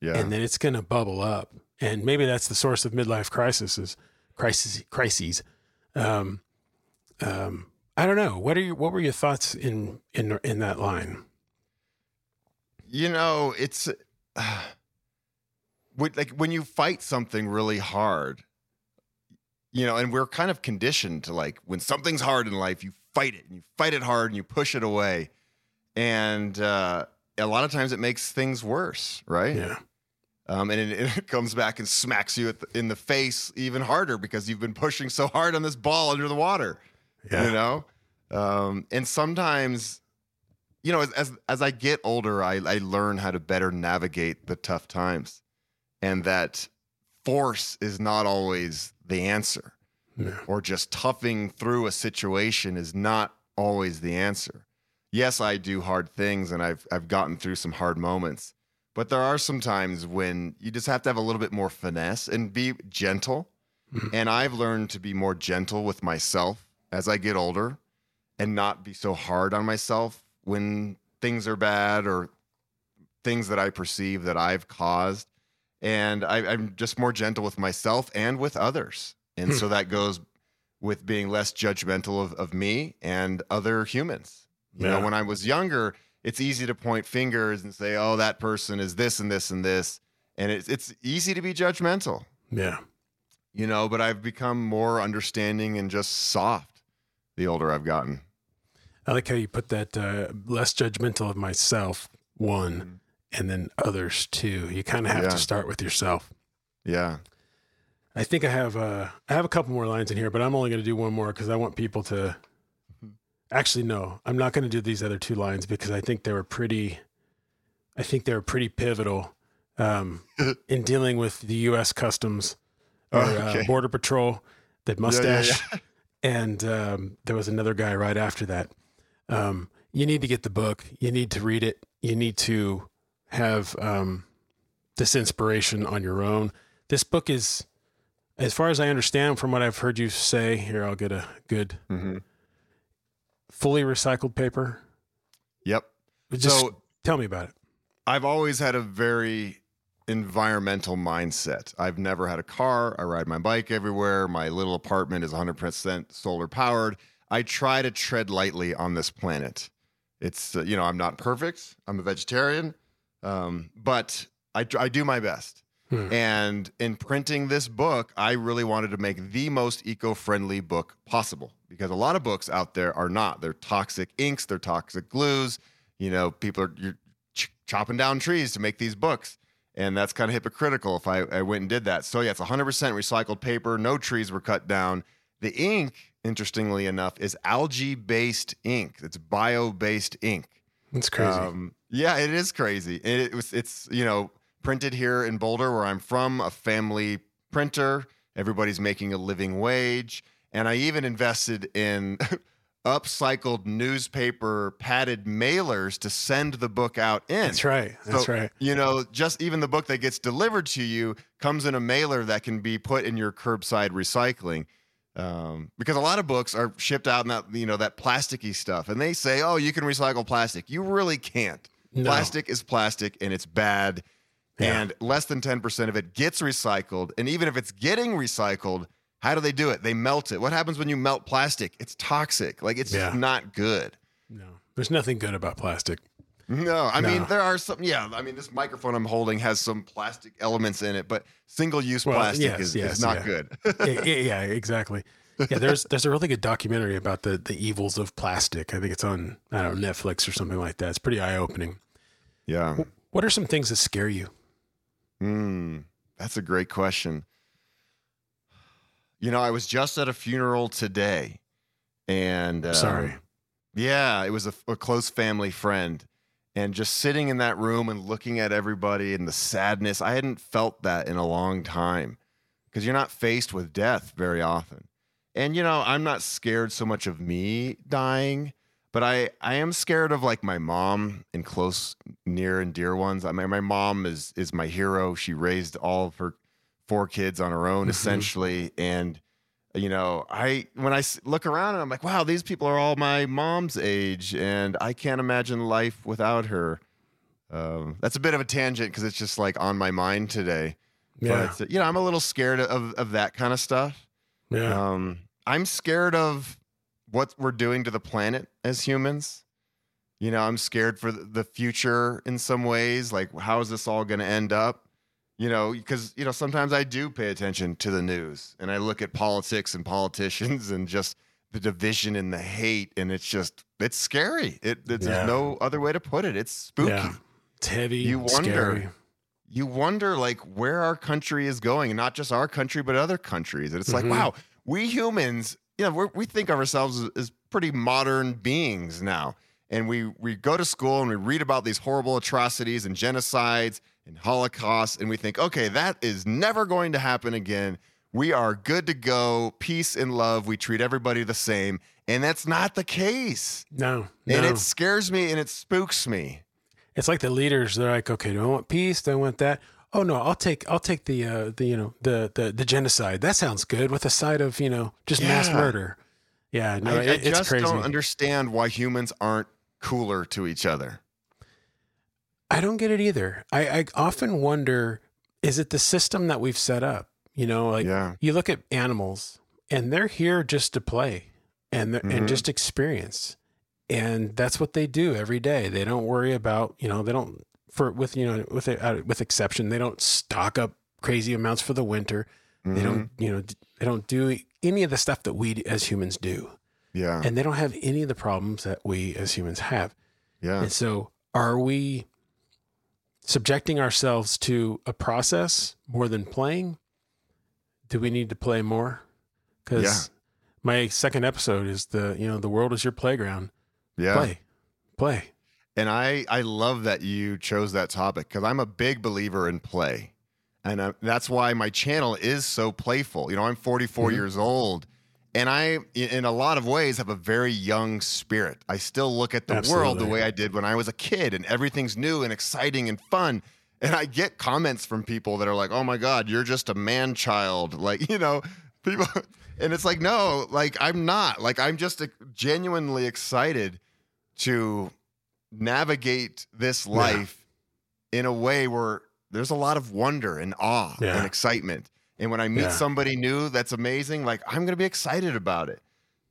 [SPEAKER 2] yeah
[SPEAKER 1] and then it's going to bubble up. And maybe that's the source of midlife crises, crises, crises. Um, um, I don't know. What are your, what were your thoughts in, in, in that line?
[SPEAKER 2] you know it's uh, like when you fight something really hard you know and we're kind of conditioned to like when something's hard in life you fight it and you fight it hard and you push it away and uh, a lot of times it makes things worse right
[SPEAKER 1] Yeah.
[SPEAKER 2] um, and it, it comes back and smacks you at the, in the face even harder because you've been pushing so hard on this ball under the water
[SPEAKER 1] Yeah.
[SPEAKER 2] you know um, and sometimes you know as, as as i get older I, I learn how to better navigate the tough times and that force is not always the answer
[SPEAKER 1] Yeah.
[SPEAKER 2] or just toughing through a situation is not always the answer yes i do hard things and i've i've gotten through some hard moments but there are some times when you just have to have a little bit more finesse and be gentle
[SPEAKER 1] Mhm.
[SPEAKER 2] and i've learned to be more gentle with myself as i get older and not be so hard on myself when things are bad or things that I perceive that I've caused. And I, I'm just more gentle with myself and with others. And
[SPEAKER 1] Hmm.
[SPEAKER 2] so that goes with being less judgmental of, of me and other humans. You know,
[SPEAKER 1] Yeah.
[SPEAKER 2] when I was younger, it's easy to point fingers and say, oh, that person is this and this and this. And it's, it's easy to be judgmental
[SPEAKER 1] Yeah.
[SPEAKER 2] you know, but I've become more understanding and just soft the older I've gotten.
[SPEAKER 1] I like how you put that uh, less judgmental of myself, one, and then others, too. You kind of have
[SPEAKER 2] Yeah.
[SPEAKER 1] to start with yourself.
[SPEAKER 2] Yeah.
[SPEAKER 1] I think I have uh, I have a couple more lines in here, but I'm only going to do one more because I want people to Actually, no, I'm not going to do these other two lines because I think they were pretty. I think they were pretty pivotal um, in dealing with the U.S. Customs or
[SPEAKER 2] Okay.
[SPEAKER 1] uh, Border Patrol, the mustache,
[SPEAKER 2] yeah.
[SPEAKER 1] and um, there was another guy right after that. Um, you need to get the book. You need to read it. You need to have um, this inspiration on your own. This book is, as far as I understand from what I've heard you say, here I'll get a good
[SPEAKER 2] hmm
[SPEAKER 1] fully recycled paper.
[SPEAKER 2] Yep.
[SPEAKER 1] Just
[SPEAKER 2] so
[SPEAKER 1] tell me about it.
[SPEAKER 2] I've always had a very environmental mindset. I've never had a car. I ride my bike everywhere. My little apartment is 100% solar powered. I try to tread lightly on this planet. It's, uh, you know, I'm not perfect. I'm a vegetarian, um, but I, I do my best.
[SPEAKER 1] Hmm.
[SPEAKER 2] And in printing this book, I really wanted to make the most eco friendly book possible because a lot of books out there are not. They're toxic inks, they're toxic glues. You know, people are you're ch- chopping down trees to make these books. And that's kind of hypocritical if I, I went and did that. So, yeah, it's 100% recycled paper. No trees were cut down. The ink, interestingly enough, is algae based ink, it's bio based ink.
[SPEAKER 1] It's crazy.
[SPEAKER 2] Um, yeah, it is crazy. It was it's you know printed here in Boulder where I'm from, a family printer. Everybody's making a living wage, and I even invested in upcycled newspaper padded mailers to send the book out in.
[SPEAKER 1] That's right. That's
[SPEAKER 2] So,
[SPEAKER 1] right.
[SPEAKER 2] You know, just even the book that gets delivered to you comes in a mailer that can be put in your curbside recycling. Um, because a lot of books are shipped out in that you know that plasticky stuff, and they say, "Oh, you can recycle plastic." You really can't.
[SPEAKER 1] No.
[SPEAKER 2] Plastic is plastic, and it's bad.
[SPEAKER 1] Yeah.
[SPEAKER 2] And less than ten percent of it gets recycled. And even if it's getting recycled, how do they do it? They melt it. What happens when you melt plastic? It's toxic. Like it's
[SPEAKER 1] Yeah.
[SPEAKER 2] not good.
[SPEAKER 1] No, there's nothing good about plastic.
[SPEAKER 2] No, I
[SPEAKER 1] No.
[SPEAKER 2] mean there are some. Yeah, I mean this microphone I'm holding has some plastic elements in it, but single-use
[SPEAKER 1] Well,
[SPEAKER 2] plastic
[SPEAKER 1] yes,
[SPEAKER 2] is,
[SPEAKER 1] yes,
[SPEAKER 2] is not
[SPEAKER 1] yeah.
[SPEAKER 2] good.
[SPEAKER 1] yeah, yeah, yeah, exactly. Yeah, there's there's a really good documentary about the the evils of plastic. I think it's on I don't know Netflix or something like that. It's pretty eye opening.
[SPEAKER 2] Yeah,
[SPEAKER 1] What are some things that scare you?
[SPEAKER 2] Hmm, that's a great question. You know, I was just at a funeral today, and um,
[SPEAKER 1] Sorry.
[SPEAKER 2] Yeah, it was a, a close family friend. And just sitting in that room and looking at everybody and the sadness, I hadn't felt that in a long time because you're not faced with death very often. And, you know, I'm not scared so much of me dying, but I, I am scared of like my mom and close, near and dear ones. I mean, my mom is, is my hero. She raised all of her four kids on her own,
[SPEAKER 1] Mhm.
[SPEAKER 2] essentially. And, you know, I when I look around and I'm like, wow, these people are all my mom's age, and I can't imagine life without her. Um, that's a bit of a tangent because it's just like on my mind today.
[SPEAKER 1] Yeah,
[SPEAKER 2] But you know, I'm a little scared of of that kind of stuff.
[SPEAKER 1] yeah,
[SPEAKER 2] Um, I'm scared of what we're doing to the planet as humans. You know, I'm scared for the future in some ways. Like, how is this all going to end up? You know, because, you know, sometimes I do pay attention to the news and I look at politics and politicians and just the division and the hate. And it's just, it's scary. It, it's,
[SPEAKER 1] Yeah.
[SPEAKER 2] There's no other way to put it. It's spooky
[SPEAKER 1] yeah. It's heavy.
[SPEAKER 2] You wonder.
[SPEAKER 1] scary.
[SPEAKER 2] you wonder like where our country is going and not just our country but other countries and it's like
[SPEAKER 1] Mhm.
[SPEAKER 2] wow we humans you know we're, we think of ourselves as, as pretty modern beings now and we we go to school and we read about these horrible atrocities and genocides and holocausts and we think okay that is never going to happen again we are good to go peace and love we treat everybody the same and that's not the case
[SPEAKER 1] No, no.
[SPEAKER 2] and it scares me and it spooks me
[SPEAKER 1] It's like the leaders. They're like, okay, do I want peace? Do I want that? Oh no, I'll take I'll take the uh, the you know the the the genocide. That sounds good with a side of you know just mass murder. Yeah, no,
[SPEAKER 2] I, I
[SPEAKER 1] it, it's
[SPEAKER 2] just
[SPEAKER 1] crazy.
[SPEAKER 2] don't understand why humans aren't cooler to each other.
[SPEAKER 1] I don't get it either. I, I often wonder, is it the system that we've set up? You know, like
[SPEAKER 2] yeah.
[SPEAKER 1] you look at animals and they're here just to play and
[SPEAKER 2] Mhm.
[SPEAKER 1] and just experience. And that's what they do every day. They don't worry about, you know, they don't for with you know with uh, with exception, they don't stock up crazy amounts for the winter. They
[SPEAKER 2] Mhm.
[SPEAKER 1] don't, you know, they don't do any of the stuff that we as humans do.
[SPEAKER 2] Yeah.
[SPEAKER 1] And they don't have any of the problems that we as humans have.
[SPEAKER 2] Yeah.
[SPEAKER 1] And so, are we subjecting ourselves to a process more than playing? Do we need to play more? Because
[SPEAKER 2] Yeah.
[SPEAKER 1] my second episode is the you know the world is your playground.
[SPEAKER 2] Yeah.
[SPEAKER 1] Play, play.
[SPEAKER 2] And I I love that you chose that topic because I'm a big believer in play, and uh, that's why my channel is so playful. You know, I'm 44
[SPEAKER 1] Mhm.
[SPEAKER 2] years old, and I, in- a lot of ways, have a very young spirit. I still look at the world the way I did when I was a kid, and everything's new and exciting and fun. And I get comments from people that are like, "Oh my God, you're just a man child," like you know, people. And it's like, no, like I'm not. Like I'm just genuinely excited to navigate this
[SPEAKER 1] Yeah.
[SPEAKER 2] life in a way where there's a lot of wonder and awe
[SPEAKER 1] Yeah.
[SPEAKER 2] and excitement. And when I meet
[SPEAKER 1] Yeah.
[SPEAKER 2] somebody new that's amazing, like I'm going to be excited about it.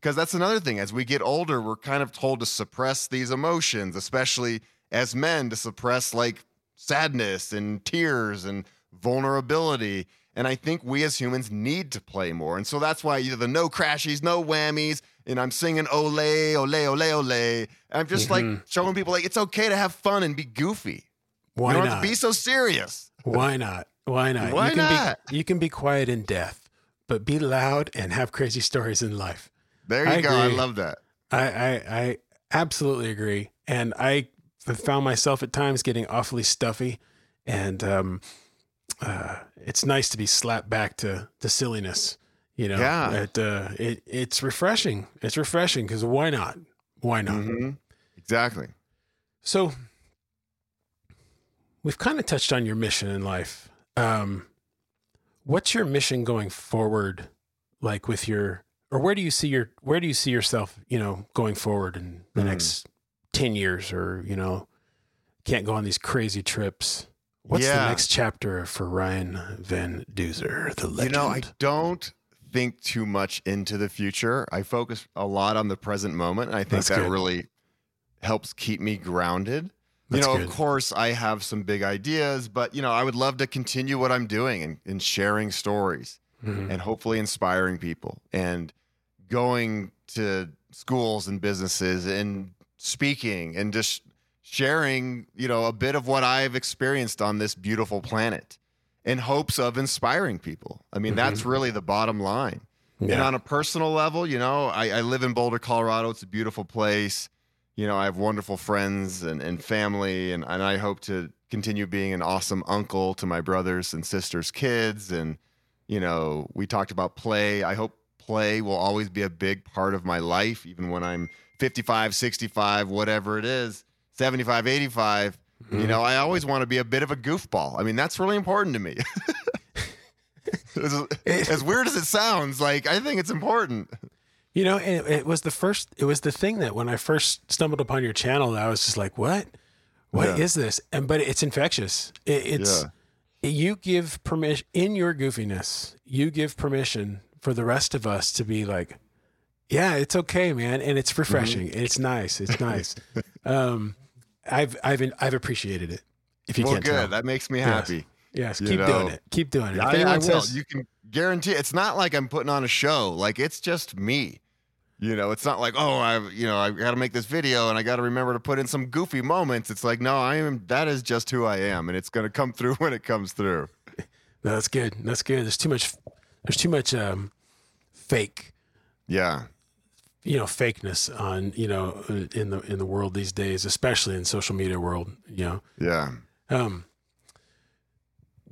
[SPEAKER 2] Because that's another thing. As we get older, we're kind of told to suppress these emotions, especially as men, to suppress like sadness and tears and vulnerability. And I think we as humans need to play more. And so that's why either the no crashies, no whammies, and I'm singing ole, ole, ole, ole. And I'm just like
[SPEAKER 1] Mhm.
[SPEAKER 2] showing people like it's okay to have fun and be goofy.
[SPEAKER 1] Why
[SPEAKER 2] you don't
[SPEAKER 1] not?
[SPEAKER 2] have to be so serious.
[SPEAKER 1] Why not? Why not?
[SPEAKER 2] Why
[SPEAKER 1] you can
[SPEAKER 2] not?
[SPEAKER 1] Be, you can be quiet in death, but be loud and have crazy stories in life.
[SPEAKER 2] There you
[SPEAKER 1] I
[SPEAKER 2] go. I love that.
[SPEAKER 1] I, I, I absolutely agree. And I found myself at times getting awfully stuffy. And um, uh, it's nice to be slapped back to, to silliness. You know,
[SPEAKER 2] Yeah.
[SPEAKER 1] it, uh, it, it's refreshing. It's refreshing because why not? Why not?
[SPEAKER 2] Mhm. Exactly.
[SPEAKER 1] So we've kind of touched on your mission in life. Um, what's your mission going forward? Like with your, or where do you see your, where do you see yourself, you know, going forward in the
[SPEAKER 2] Hmm.
[SPEAKER 1] next 10 years or, you know, can't go on these crazy trips. What's the next chapter for Ryan Van Duzer, the legend?
[SPEAKER 2] You know, I don't think too much into the future. I focus a lot on the present moment. And I think
[SPEAKER 1] That's
[SPEAKER 2] that
[SPEAKER 1] good.
[SPEAKER 2] really helps keep me grounded.
[SPEAKER 1] That's
[SPEAKER 2] you know,
[SPEAKER 1] good.
[SPEAKER 2] of course, I have some big ideas, but, you know, I would love to continue what I'm doing and, and sharing stories
[SPEAKER 1] Mhm.
[SPEAKER 2] and hopefully inspiring people and going to schools and businesses and speaking and just sharing, you know, a bit of what I've experienced on this beautiful planet in hopes of inspiring people. I mean, that's mm-hmm. really the bottom line. And on a personal level, you know, I, I live in Boulder, Colorado. It's a beautiful place. You know, I have wonderful friends and, and family, and, and I hope to continue being an awesome uncle to my brothers and sisters' kids. And, you know, we talked about play. I hope play will always be a big part of my life, even when I'm 55, 65, whatever it is, 75, 85. You
[SPEAKER 1] Mhm.
[SPEAKER 2] know, I always want to be a bit of a goofball. I mean, that's really important to me. as, as weird as it sounds, like I think it's important.
[SPEAKER 1] You know, it, it was the first, it was the thing that when I first stumbled upon your channel, I was just like, what? What is
[SPEAKER 2] Yeah.
[SPEAKER 1] this? And, but it's infectious. It, it's, you give permission in your goofiness, you give permission for the rest of us to be like, yeah, it's okay, man. And it's refreshing.
[SPEAKER 2] Mm-hmm.
[SPEAKER 1] It's nice. It's nice. um, I've, I've, I've appreciated it. If you
[SPEAKER 2] well,
[SPEAKER 1] can't
[SPEAKER 2] good.
[SPEAKER 1] tell.
[SPEAKER 2] That makes me happy.
[SPEAKER 1] yes.
[SPEAKER 2] you
[SPEAKER 1] Keep
[SPEAKER 2] know.
[SPEAKER 1] doing it. Keep doing it.
[SPEAKER 2] I, I will.
[SPEAKER 1] says,
[SPEAKER 2] You can guarantee it's not like I'm putting on a show. Like it's just me. You know, it's not like oh, I've you know I got to make this video and I got to remember to put in some goofy moments. It's like no, I am. That is just who I am, and it's going to come through when it comes through.
[SPEAKER 1] No, that's good. That's good. There's too much, there's too much, um, fake
[SPEAKER 2] Yeah,
[SPEAKER 1] you know fakeness on you know in the in the world these days especially in social media world you know
[SPEAKER 2] yeah.
[SPEAKER 1] um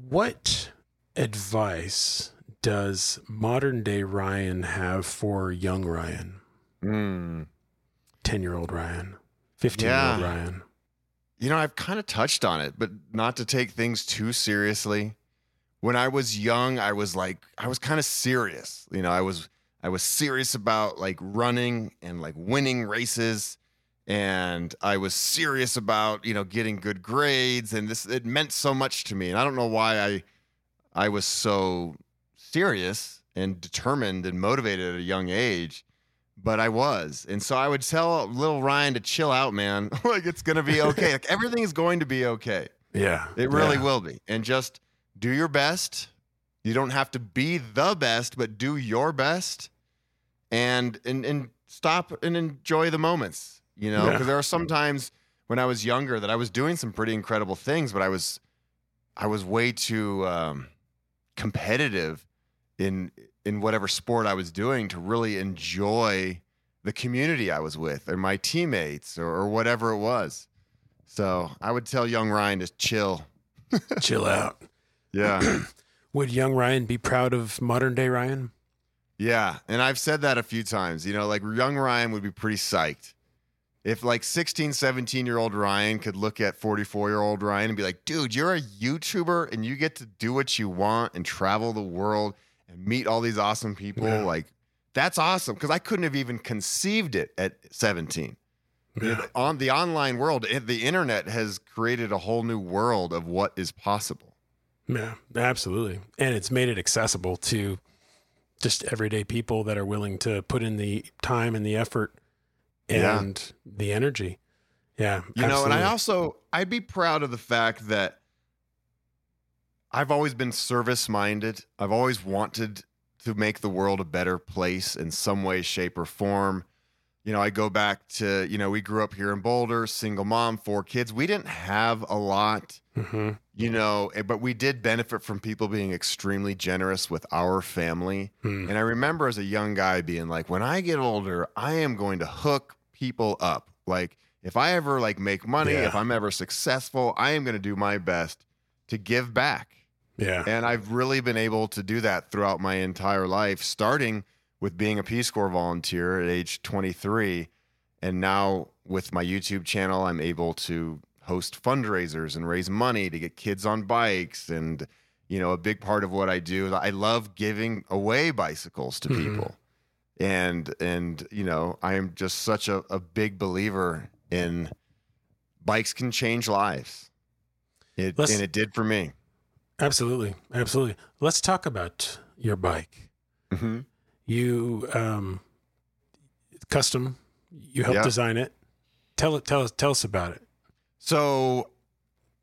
[SPEAKER 1] what advice does modern day ryan have for young ryan
[SPEAKER 2] Mm.
[SPEAKER 1] 10 year old ryan 15 year old
[SPEAKER 2] Yeah.
[SPEAKER 1] ryan
[SPEAKER 2] You know, I've kind of touched on it, but not to take things too seriously. When I was young, I was like, I was kind of serious. You know, I was, I was serious about like running and like winning races, and I was serious about you know getting good grades, and this it meant so much to me. And I don't know why I, I was so serious and determined and motivated at a young age but I was. And so I would tell little Ryan to chill out, man. like it's going to be okay. like everything is going to be okay.
[SPEAKER 1] yeah
[SPEAKER 2] It really
[SPEAKER 1] yeah.
[SPEAKER 2] will be. And just do your best. You don't have to be the best, but do your best and and and stop and enjoy the moments, you know?
[SPEAKER 1] Yeah.
[SPEAKER 2] Because there are sometimes when I was younger that I was doing some pretty incredible things, but I was I was way too um competitive in in whatever sport I was doing to really enjoy the community I was with or my teammates or, or whatever it was. So I would tell young Ryan to chill.
[SPEAKER 1] Chill out.
[SPEAKER 2] Yeah.
[SPEAKER 1] Would young Ryan be proud of modern day Ryan?
[SPEAKER 2] Yeah, and I've said that a few times. You know, like young Ryan would be pretty psyched. If like 16, 17 year old Ryan could look at 44 year old Ryan and be like, dude, you're a YouTuber and you get to do what you want and travel the world and meet all these awesome people.
[SPEAKER 1] Yeah.
[SPEAKER 2] Like, that's awesome because I couldn't have even conceived it at 17.
[SPEAKER 1] Yeah.
[SPEAKER 2] On the online world, the internet has created a whole new world of what is possible.
[SPEAKER 1] Yeah, absolutely. And it's made it accessible to just everyday people that are willing to put in the time and the effort
[SPEAKER 2] Yeah.
[SPEAKER 1] and the energy. Yeah.
[SPEAKER 2] You know, and I also I'd be proud of the fact that I've always been service minded. I've always wanted to make the world a better place in some way, shape, or form. You know, I go back to, you know, we grew up here in Boulder, single mom, four kids. We didn't have a lot,
[SPEAKER 1] Mhm.
[SPEAKER 2] you know, eh, but we did benefit from people being extremely generous with our family.
[SPEAKER 1] Hmm.
[SPEAKER 2] And I remember as a young guy being like, when I get older, I am going to hook people up. Like, if I ever like make money,
[SPEAKER 1] Yeah.
[SPEAKER 2] if I'm ever successful, I am going to do my best to give back.
[SPEAKER 1] Yeah.
[SPEAKER 2] And I've really been able to do that throughout my entire life, starting with being a Peace Corps volunteer at age 23. And now with my YouTube channel, I'm able to host fundraisers and raise money to get kids on bikes. And, you know, a big part of what I do is I love giving away bicycles to
[SPEAKER 1] Mhm.
[SPEAKER 2] people. And, and, you know, I am just such a, a big believer in bikes can change lives. It,
[SPEAKER 1] Let's-
[SPEAKER 2] and it did for me.
[SPEAKER 1] Absolutely. Absolutely. Let's talk about your bike.
[SPEAKER 2] Mm-hmm.
[SPEAKER 1] You um custom, you helped
[SPEAKER 2] Yeah.
[SPEAKER 1] design it. Tell it tell us tell us about it.
[SPEAKER 2] So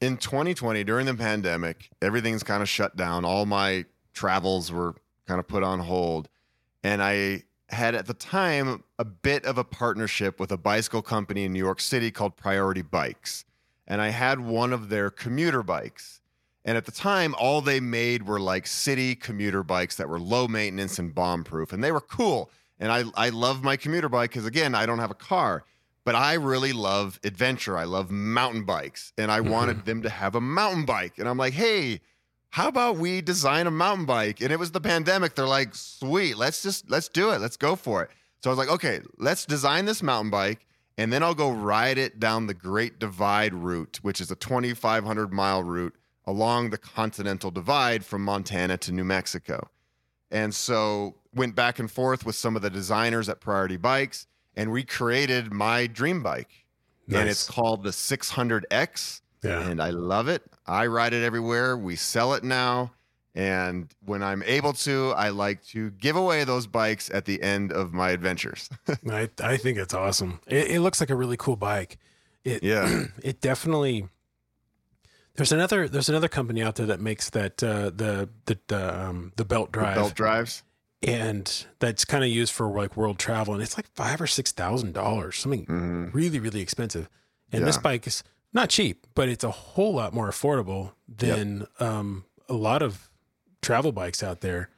[SPEAKER 2] in 2020, during the pandemic, everything's kind of shut down. All my travels were kind of put on hold. And I had at the time a bit of a partnership with a bicycle company in New York City called Priority Bikes. And I had one of their commuter bikes. And at the time, all they made were like city commuter bikes that were low maintenance and bomb proof. And they were cool. And I, I love my commuter bike because, again, I don't have a car but I really love adventure. I love mountain bikes, and I mm-hmm. wanted them to have a mountain bike. And I'm like, hey, how about we design a mountain bike? And it was the pandemic. They're like, sweet, let's just let's do it. Let's go for it. So I was like, okay, let's design this mountain bike, and then I'll go ride it down the Great Divide route, which is a 2,500 mile route along the Continental Divide from Montana to New Mexico. And so went back and forth with some of the designers at Priority Bikes and we created my dream bike. And it's called the 600X
[SPEAKER 1] Yeah.
[SPEAKER 2] and I love it. I ride it everywhere. We sell it now. And when I'm able to, I like to give away those bikes at the end of my adventures.
[SPEAKER 1] I I think it's awesome. It, it looks like a really cool bike. It
[SPEAKER 2] Yeah.
[SPEAKER 1] it definitely. There's another there's another company out there that makes that uh, the the the, um, the belt drive
[SPEAKER 2] Belt drives.
[SPEAKER 1] and that's kind of used for like world travel and it's like five or six thousand dollars something
[SPEAKER 2] Mhm.
[SPEAKER 1] really really expensive. And this bike is not cheap, but it's a whole lot more affordable than um, a lot of travel bikes out there.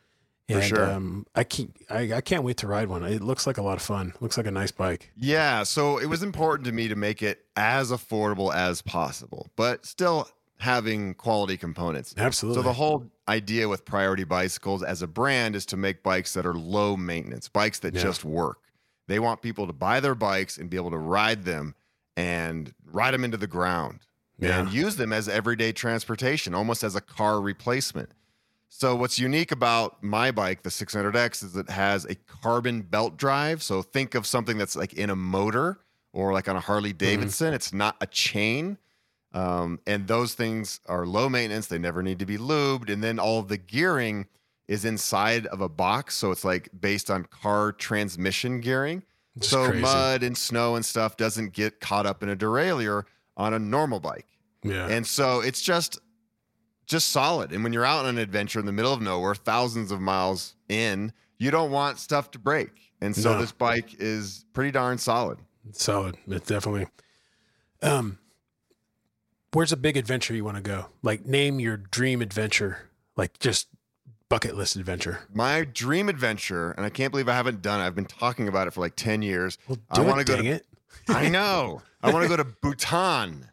[SPEAKER 1] And
[SPEAKER 2] sure.
[SPEAKER 1] um, I can't I, I can't wait to ride one. It looks like a lot of fun. looks like a nice bike.
[SPEAKER 2] Yeah, so it was important to me to make it as affordable as possible, but still having quality components.
[SPEAKER 1] Absolutely.
[SPEAKER 2] So the whole idea with Priority Bicycles as a brand is to make bikes that are low maintenance, bikes that
[SPEAKER 1] Yeah.
[SPEAKER 2] just work. They want people to buy their bikes and be able to ride them and ride them into the ground
[SPEAKER 1] Yeah.
[SPEAKER 2] and use them as everyday transportation, almost as a car replacement. So what's unique about my bike, the 600X, is it has a carbon belt drive. So think of something that's like in a motor or like on a Harley mm-hmm. Davidson. It's not a chain. Um, and those things are low maintenance. They never need to be lubed. And then all the gearing is inside of a box. So it's like based on car transmission gearing. So
[SPEAKER 1] crazy.
[SPEAKER 2] mud and snow and stuff doesn't get caught up in a derailleur on a normal bike.
[SPEAKER 1] yeah.
[SPEAKER 2] And so it's just just solid. And when you're out on an adventure in the middle of nowhere, thousands of miles in, you don't want stuff to break. And so
[SPEAKER 1] No.
[SPEAKER 2] this bike is pretty darn solid.
[SPEAKER 1] Solid. It definitely. Um, where's a big adventure you want to go? Like, name your dream adventure. Like, just bucket list adventure?
[SPEAKER 2] My dream adventure, and I can't believe I haven't done it. I've been talking about it for like 10 years.
[SPEAKER 1] Well,
[SPEAKER 2] I wanna
[SPEAKER 1] it,
[SPEAKER 2] go to-
[SPEAKER 1] it.
[SPEAKER 2] I know. I want to go to Bhutan.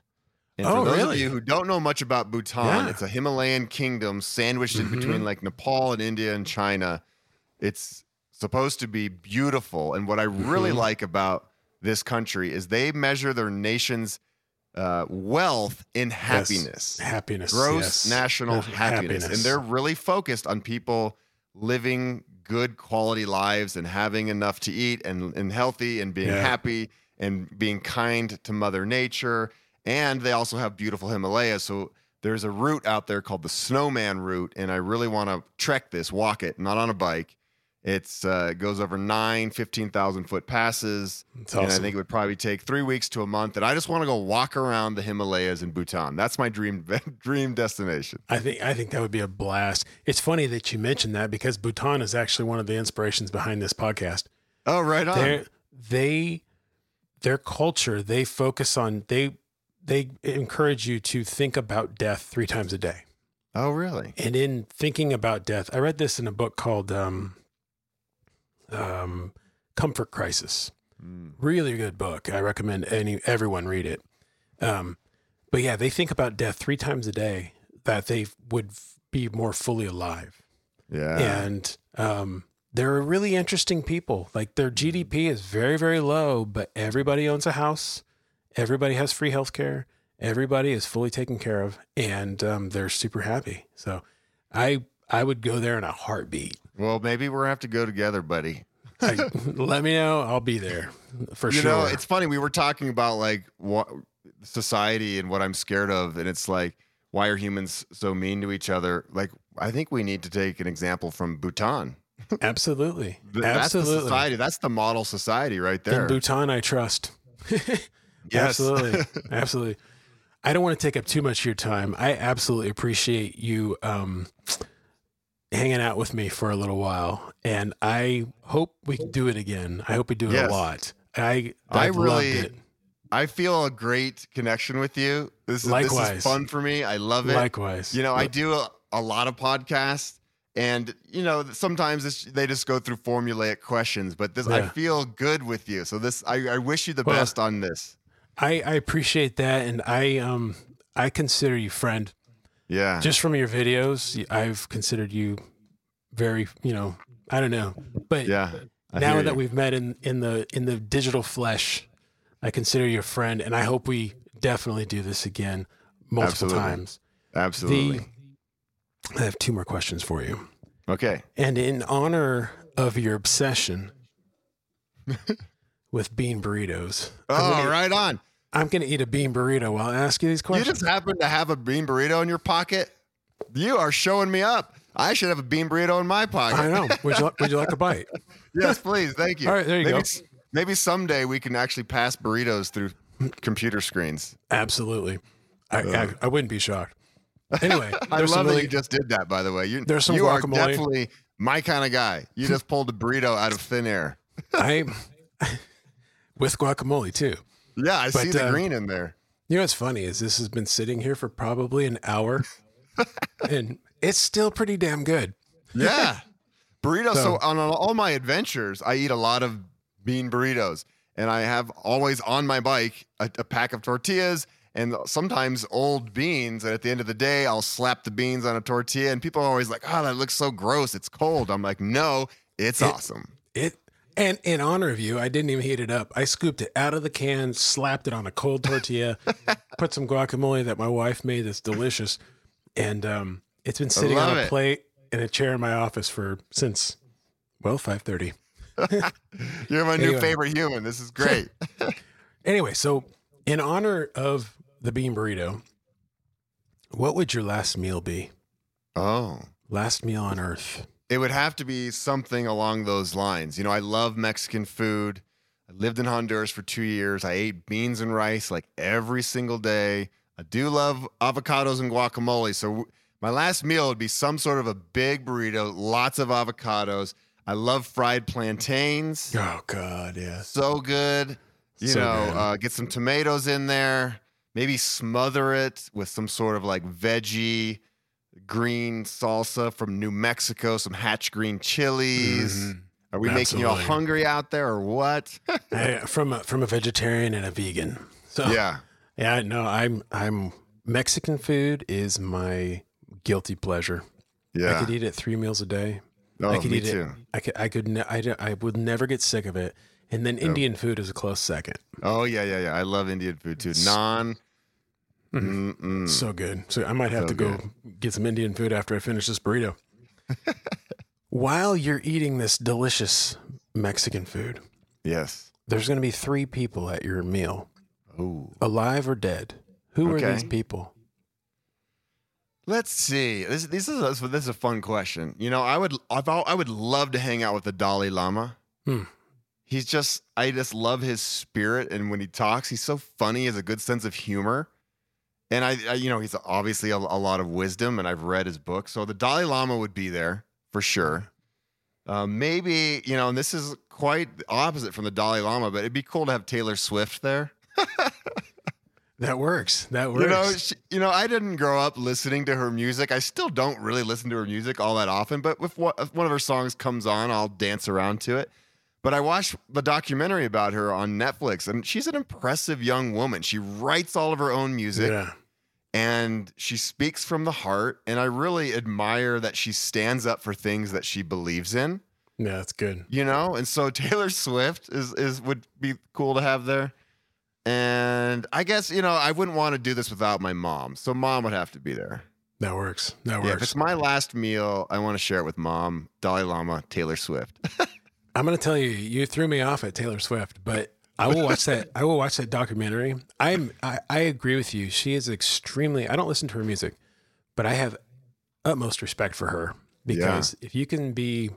[SPEAKER 2] And
[SPEAKER 1] Oh,
[SPEAKER 2] for those
[SPEAKER 1] really?
[SPEAKER 2] of you who don't know much about Bhutan,
[SPEAKER 1] Yeah.
[SPEAKER 2] it's a Himalayan kingdom sandwiched in
[SPEAKER 1] Mhm.
[SPEAKER 2] between like Nepal and India and China. It's supposed to be beautiful. And what I really
[SPEAKER 1] Mhm.
[SPEAKER 2] like about this country is they measure their nation's uh, wealth in happiness
[SPEAKER 1] Happiness.
[SPEAKER 2] gross
[SPEAKER 1] yes.
[SPEAKER 2] national
[SPEAKER 1] Uh,
[SPEAKER 2] happiness. and they're really focused on people living good quality lives and having enough to eat and, and healthy and being
[SPEAKER 1] Yeah.
[SPEAKER 2] happy and being kind to mother nature and they also have beautiful himalayas so there's a route out there called the snowman route and i really want to trek this walk it not on a bike it's uh, it goes over nine 15000 foot passes
[SPEAKER 1] It's
[SPEAKER 2] and I think it would probably take three weeks to a month. And I just want to go walk around the Himalayas in Bhutan. That's my dream dream destination.
[SPEAKER 1] I think I think that would be a blast. It's funny that you mentioned that because Bhutan is actually one of the inspirations behind this podcast.
[SPEAKER 2] Oh, right on.
[SPEAKER 1] They they their culture they focus on they they encourage you to think about death three times a day.
[SPEAKER 2] oh, really?
[SPEAKER 1] And in thinking about death, I read this in a book called um, um, Comfort Crisis.
[SPEAKER 2] Mm.
[SPEAKER 1] Really good book. I recommend any everyone read it. Um, but yeah, they think about death three times a day that they would f- be more fully alive.
[SPEAKER 2] Yeah.
[SPEAKER 1] And um, they're really interesting people. Like their GDP is very, very low, but everybody owns a house. Everybody has free healthcare. Everybody is fully taken care of, and um, they're super happy. So, I I would go there in a heartbeat.
[SPEAKER 2] Well, maybe we're gonna have to go together, buddy.
[SPEAKER 1] I, let me know. I'll be there for
[SPEAKER 2] you
[SPEAKER 1] sure.
[SPEAKER 2] know, it's funny. We were talking about like what society and what I'm scared of, and it's like, why are humans so mean to each other? Like, I think we need to take an example from Bhutan.
[SPEAKER 1] absolutely,
[SPEAKER 2] Th- That's the
[SPEAKER 1] absolutely.
[SPEAKER 2] society. That's the model society right there. In.
[SPEAKER 1] Bhutan, I trust.
[SPEAKER 2] Yes.
[SPEAKER 1] Absolutely. Absolutely. I don't want to take up too much of your time. I absolutely appreciate you um, hanging out with me for a little while. And I hope we do it again. I hope we do it
[SPEAKER 2] Yes.
[SPEAKER 1] a lot. I,
[SPEAKER 2] I
[SPEAKER 1] I've
[SPEAKER 2] really-
[SPEAKER 1] loved it.
[SPEAKER 2] I feel a great connection with you. This is, this is fun for me. I love it.
[SPEAKER 1] Likewise.
[SPEAKER 2] You know, I do a, a lot of podcasts, and you know, sometimes it's, they just go through formulaic questions. But this, I feel good with you. So this, I, I wish you the
[SPEAKER 1] Well,
[SPEAKER 2] best on this.
[SPEAKER 1] I, I appreciate that. And I, um, I consider you friend
[SPEAKER 2] Yeah,
[SPEAKER 1] just from your videos. I've considered you very, you know, I don't know, but
[SPEAKER 2] yeah. I
[SPEAKER 1] now that
[SPEAKER 2] you.
[SPEAKER 1] we've met in in the in the digital flesh, I consider you a friend, and I hope we definitely do this again multiple
[SPEAKER 2] Absolutely.
[SPEAKER 1] times.
[SPEAKER 2] absolutely
[SPEAKER 1] The I have two more questions for you,
[SPEAKER 2] okay.
[SPEAKER 1] and in honor of your obsession with bean burritos,
[SPEAKER 2] Oh,
[SPEAKER 1] gonna,
[SPEAKER 2] right on.
[SPEAKER 1] I'm going to eat a bean burrito while I ask you these questions.
[SPEAKER 2] You just happen to have a bean burrito in your pocket. You are showing me up. I should have a bean burrito in my pocket.
[SPEAKER 1] I know. Would you Would you like a bite?
[SPEAKER 2] yes, please. Thank you.
[SPEAKER 1] All right, there you
[SPEAKER 2] maybe,
[SPEAKER 1] go.
[SPEAKER 2] Maybe someday we can actually pass burritos through computer screens.
[SPEAKER 1] Absolutely. I, I, I wouldn't be shocked. Anyway,
[SPEAKER 2] I love
[SPEAKER 1] some
[SPEAKER 2] that you just did that. By the way, you
[SPEAKER 1] There's some
[SPEAKER 2] you are definitely my kind of guy. You just pulled a burrito out of thin air.
[SPEAKER 1] I with guacamole too.
[SPEAKER 2] Yeah, I see the
[SPEAKER 1] uh,
[SPEAKER 2] green in there.
[SPEAKER 1] You know what's funny is this has been sitting here for probably an hour, and it's still pretty damn good.
[SPEAKER 2] Yeah, burritos. So,
[SPEAKER 1] So-
[SPEAKER 2] on all my adventures, I eat a lot of bean burritos, and I have always on my bike a, a pack of tortillas and sometimes old beans. And at the end of the day, I'll slap the beans on a tortilla, and people are always like, "Oh, that looks so gross. It's cold." I'm like, "No, it's
[SPEAKER 1] It-
[SPEAKER 2] awesome."
[SPEAKER 1] It and in honor of you, I didn't even heat it up. I scooped it out of the can, slapped it on a cold tortilla, put some guacamole that my wife made that's delicious, and um, it's been sitting on a
[SPEAKER 2] it.
[SPEAKER 1] plate in a chair in my office for since well five thirty.
[SPEAKER 2] You're my new favorite human. This is great.
[SPEAKER 1] Anyway, so in honor of the bean burrito, what would your last meal be?
[SPEAKER 2] oh.
[SPEAKER 1] Last meal on earth.
[SPEAKER 2] It would have to be something along those lines. You know, I love Mexican food. I lived in Honduras for two years. I ate beans and rice like every single day. I do love avocados and guacamole. So my last meal would be some sort of a big burrito, lots of avocados. I love fried plantains.
[SPEAKER 1] Oh God, yes.
[SPEAKER 2] So good. You
[SPEAKER 1] So
[SPEAKER 2] know,
[SPEAKER 1] good.
[SPEAKER 2] Uh, get some tomatoes in there. Maybe smother it with some sort of like veggie green salsa from New Mexico, some hatch green chilies.
[SPEAKER 1] Mhm.
[SPEAKER 2] Are we making you all hungry out there or what?
[SPEAKER 1] I- from a, from a vegetarian and a vegan. So
[SPEAKER 2] yeah.
[SPEAKER 1] yeah, no, I'm I'm Mexican food is my guilty pleasure.
[SPEAKER 2] Yeah.
[SPEAKER 1] I could eat it three meals a day.
[SPEAKER 2] Oh,
[SPEAKER 1] I could
[SPEAKER 2] me
[SPEAKER 1] eat
[SPEAKER 2] too.
[SPEAKER 1] it. I could. I could. Ne- I, don't- I would never get sick of it. And then Indian food is a close second.
[SPEAKER 2] Oh yeah, yeah, yeah. I love Indian food too. Naan.
[SPEAKER 1] Mm-hmm. So good. So I might have
[SPEAKER 2] So
[SPEAKER 1] to go get some Indian food after I finish this burrito. While you're eating this delicious Mexican food,
[SPEAKER 2] Yes.
[SPEAKER 1] there's going to be three people at your meal,
[SPEAKER 2] Oh.
[SPEAKER 1] alive or dead. Who are these people?
[SPEAKER 2] Let's see. This this is a, this is a fun question. You know, I would I've, I would love to hang out with the Dalai Lama.
[SPEAKER 1] Hmm.
[SPEAKER 2] He's just I just love his spirit, and when he talks, he's so funny. He has a good sense of humor, and I, I you know he's obviously a, a lot of wisdom, and I've read his book. So the Dalai Lama would be there for sure. Uh, maybe you know, and this is quite the opposite from the Dalai Lama, but it'd be cool to have Taylor Swift there.
[SPEAKER 1] That works. That works.
[SPEAKER 2] You know, she, you know, I didn't grow up listening to her music. I still don't really listen to her music all that often. But if, one- if one of her songs comes on, I'll dance around to it. But I watched the documentary about her on Netflix, and she's an impressive young woman. She writes all of her own music,
[SPEAKER 1] yeah.
[SPEAKER 2] And she speaks from the heart. And I really admire that she stands up for things that she believes in.
[SPEAKER 1] Yeah, that's good.
[SPEAKER 2] You know, and so Taylor Swift is is would be cool to have there. And I guess you know I wouldn't want to do this without my mom, so mom would have to be there.
[SPEAKER 1] That works. That
[SPEAKER 2] Yeah, if it's my last meal, I want to share it with mom, Dalai Lama, Taylor Swift.
[SPEAKER 1] I'm going to tell you, you threw me off at Taylor Swift, but I will watch that. I will watch that documentary. I'm. I, I agree with you. She is extremely. I don't listen to her music, but I have utmost respect for her because if you can be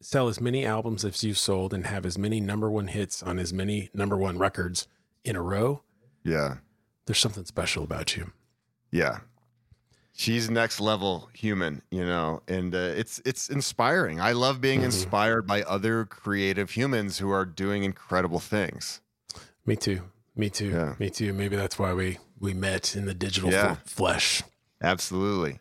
[SPEAKER 1] sell as many albums as you've sold and have as many number one hits on as many number one records in a row,
[SPEAKER 2] yeah,
[SPEAKER 1] there's something special about you.
[SPEAKER 2] yeah. She's next level human, you know, and uh, it's it's inspiring. I love being
[SPEAKER 1] Mhm.
[SPEAKER 2] inspired by other creative humans who are doing incredible things.
[SPEAKER 1] Me too. Me too.
[SPEAKER 2] Yeah.
[SPEAKER 1] Me too. Maybe that's why we we met in the digital
[SPEAKER 2] Yeah.
[SPEAKER 1] f- flesh.
[SPEAKER 2] Absolutely.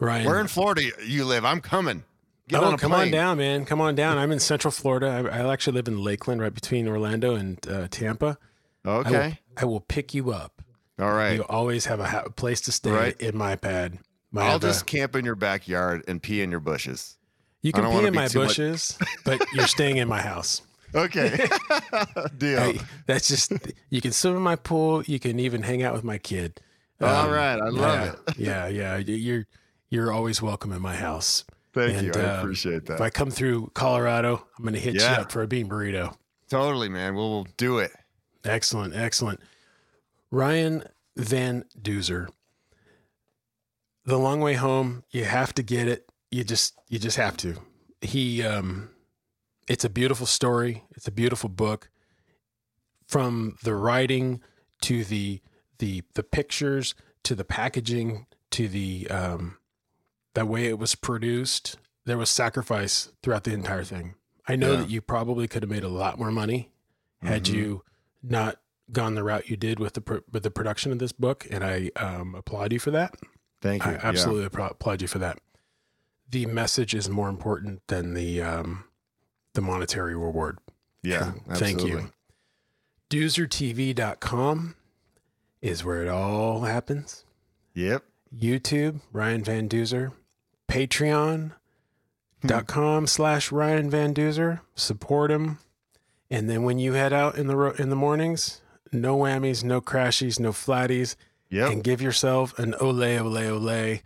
[SPEAKER 1] Ryan,
[SPEAKER 2] Where in Florida you live? I'm coming. Get
[SPEAKER 1] oh,
[SPEAKER 2] on
[SPEAKER 1] come on down, man. Come on down. I'm in Central Florida. I, I actually live in Lakeland, right between Orlando and uh, Tampa. I will,
[SPEAKER 2] Okay.
[SPEAKER 1] I will pick you up.
[SPEAKER 2] All right.
[SPEAKER 1] You always have a ha- place to stay
[SPEAKER 2] Right.
[SPEAKER 1] in my pad. My,
[SPEAKER 2] I'll just camp in your backyard and pee in your bushes.
[SPEAKER 1] you can pee in my
[SPEAKER 2] much-
[SPEAKER 1] bushes, but you're staying in my house.
[SPEAKER 2] Okay. Deal.
[SPEAKER 1] Hey, that's just you can swim in my pool. You can even hang out with my kid.
[SPEAKER 2] All
[SPEAKER 1] Um,
[SPEAKER 2] right. I love
[SPEAKER 1] yeah,
[SPEAKER 2] it.
[SPEAKER 1] Yeah, yeah. You're you're always welcome in my house.
[SPEAKER 2] Thank
[SPEAKER 1] And,
[SPEAKER 2] you. I
[SPEAKER 1] um,
[SPEAKER 2] appreciate that.
[SPEAKER 1] If I come through Colorado, I'm going to hit you up for a bean burrito.
[SPEAKER 2] totally, man. We'll, we'll do it.
[SPEAKER 1] Excellent, excellent. Ryan Van Duzer. The long way home, you have to get it. You just you just have to. He um it's a beautiful story. It's a beautiful book. From the writing to the the the pictures to the packaging to the um the way it was produced, there was sacrifice throughout the entire thing. I know
[SPEAKER 2] Yeah.
[SPEAKER 1] that you probably could have made a lot more money had
[SPEAKER 2] Mhm.
[SPEAKER 1] you not gone the route you did with the pro- with the production of this book, and I um, applaud you for that.
[SPEAKER 2] Thank you.
[SPEAKER 1] I absolutely appro- applaud you for that. The message is more important than the um, the monetary reward.
[SPEAKER 2] Yeah. yeah
[SPEAKER 1] Thank you. DuzerTV.com is where it all happens.
[SPEAKER 2] Yep.
[SPEAKER 1] YouTube, Ryan Van Duzer. Patreon.com slash Ryan Van Duzer. Support him. And then when you head out in the ro- in the mornings, no whammies, no crashies, no flatties,
[SPEAKER 2] Yep.
[SPEAKER 1] and give yourself an ole ole ole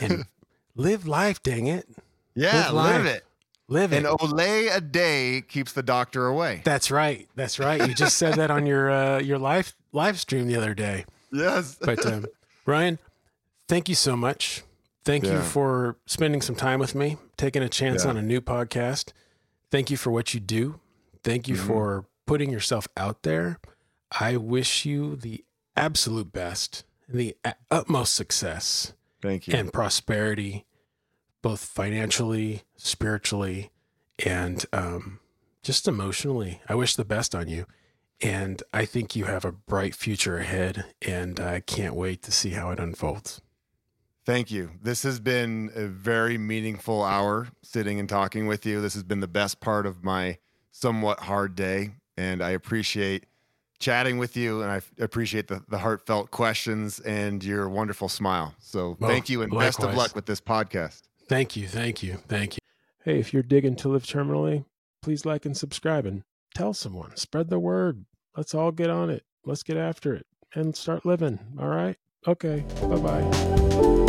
[SPEAKER 1] and live life, dang it.
[SPEAKER 2] yeah.
[SPEAKER 1] live
[SPEAKER 2] Live it.
[SPEAKER 1] Live it.
[SPEAKER 2] An ole a day keeps the doctor away.
[SPEAKER 1] That's right. That's right. You just said that on your uh, your live live stream the other day.
[SPEAKER 2] Yes.
[SPEAKER 1] But um, Ryan, thank you so much. Thank you for spending some time with me, taking a chance
[SPEAKER 2] Yeah.
[SPEAKER 1] on a new podcast. Thank you for what you do. Thank you
[SPEAKER 2] Mhm.
[SPEAKER 1] for putting yourself out there. I wish you the absolute best, the utmost success
[SPEAKER 2] Thank you.
[SPEAKER 1] and prosperity, both financially, spiritually, and um, just emotionally. I wish the best on you. And I think you have a bright future ahead, and I can't wait to see how it unfolds.
[SPEAKER 2] Thank you. This has been a very meaningful hour sitting and talking with you. This has been the best part of my somewhat hard day. And I appreciate chatting with you and I appreciate the, the heartfelt questions and your wonderful smile. So
[SPEAKER 1] Well,
[SPEAKER 2] thank you and best of luck with this podcast.
[SPEAKER 1] Thank you, thank you, thank you. Hey, if you're digging to live terminally, please like and subscribe and tell someone. Spread the word. Let's all get on it. Let's get after it and start living. All right? Okay. Bye bye.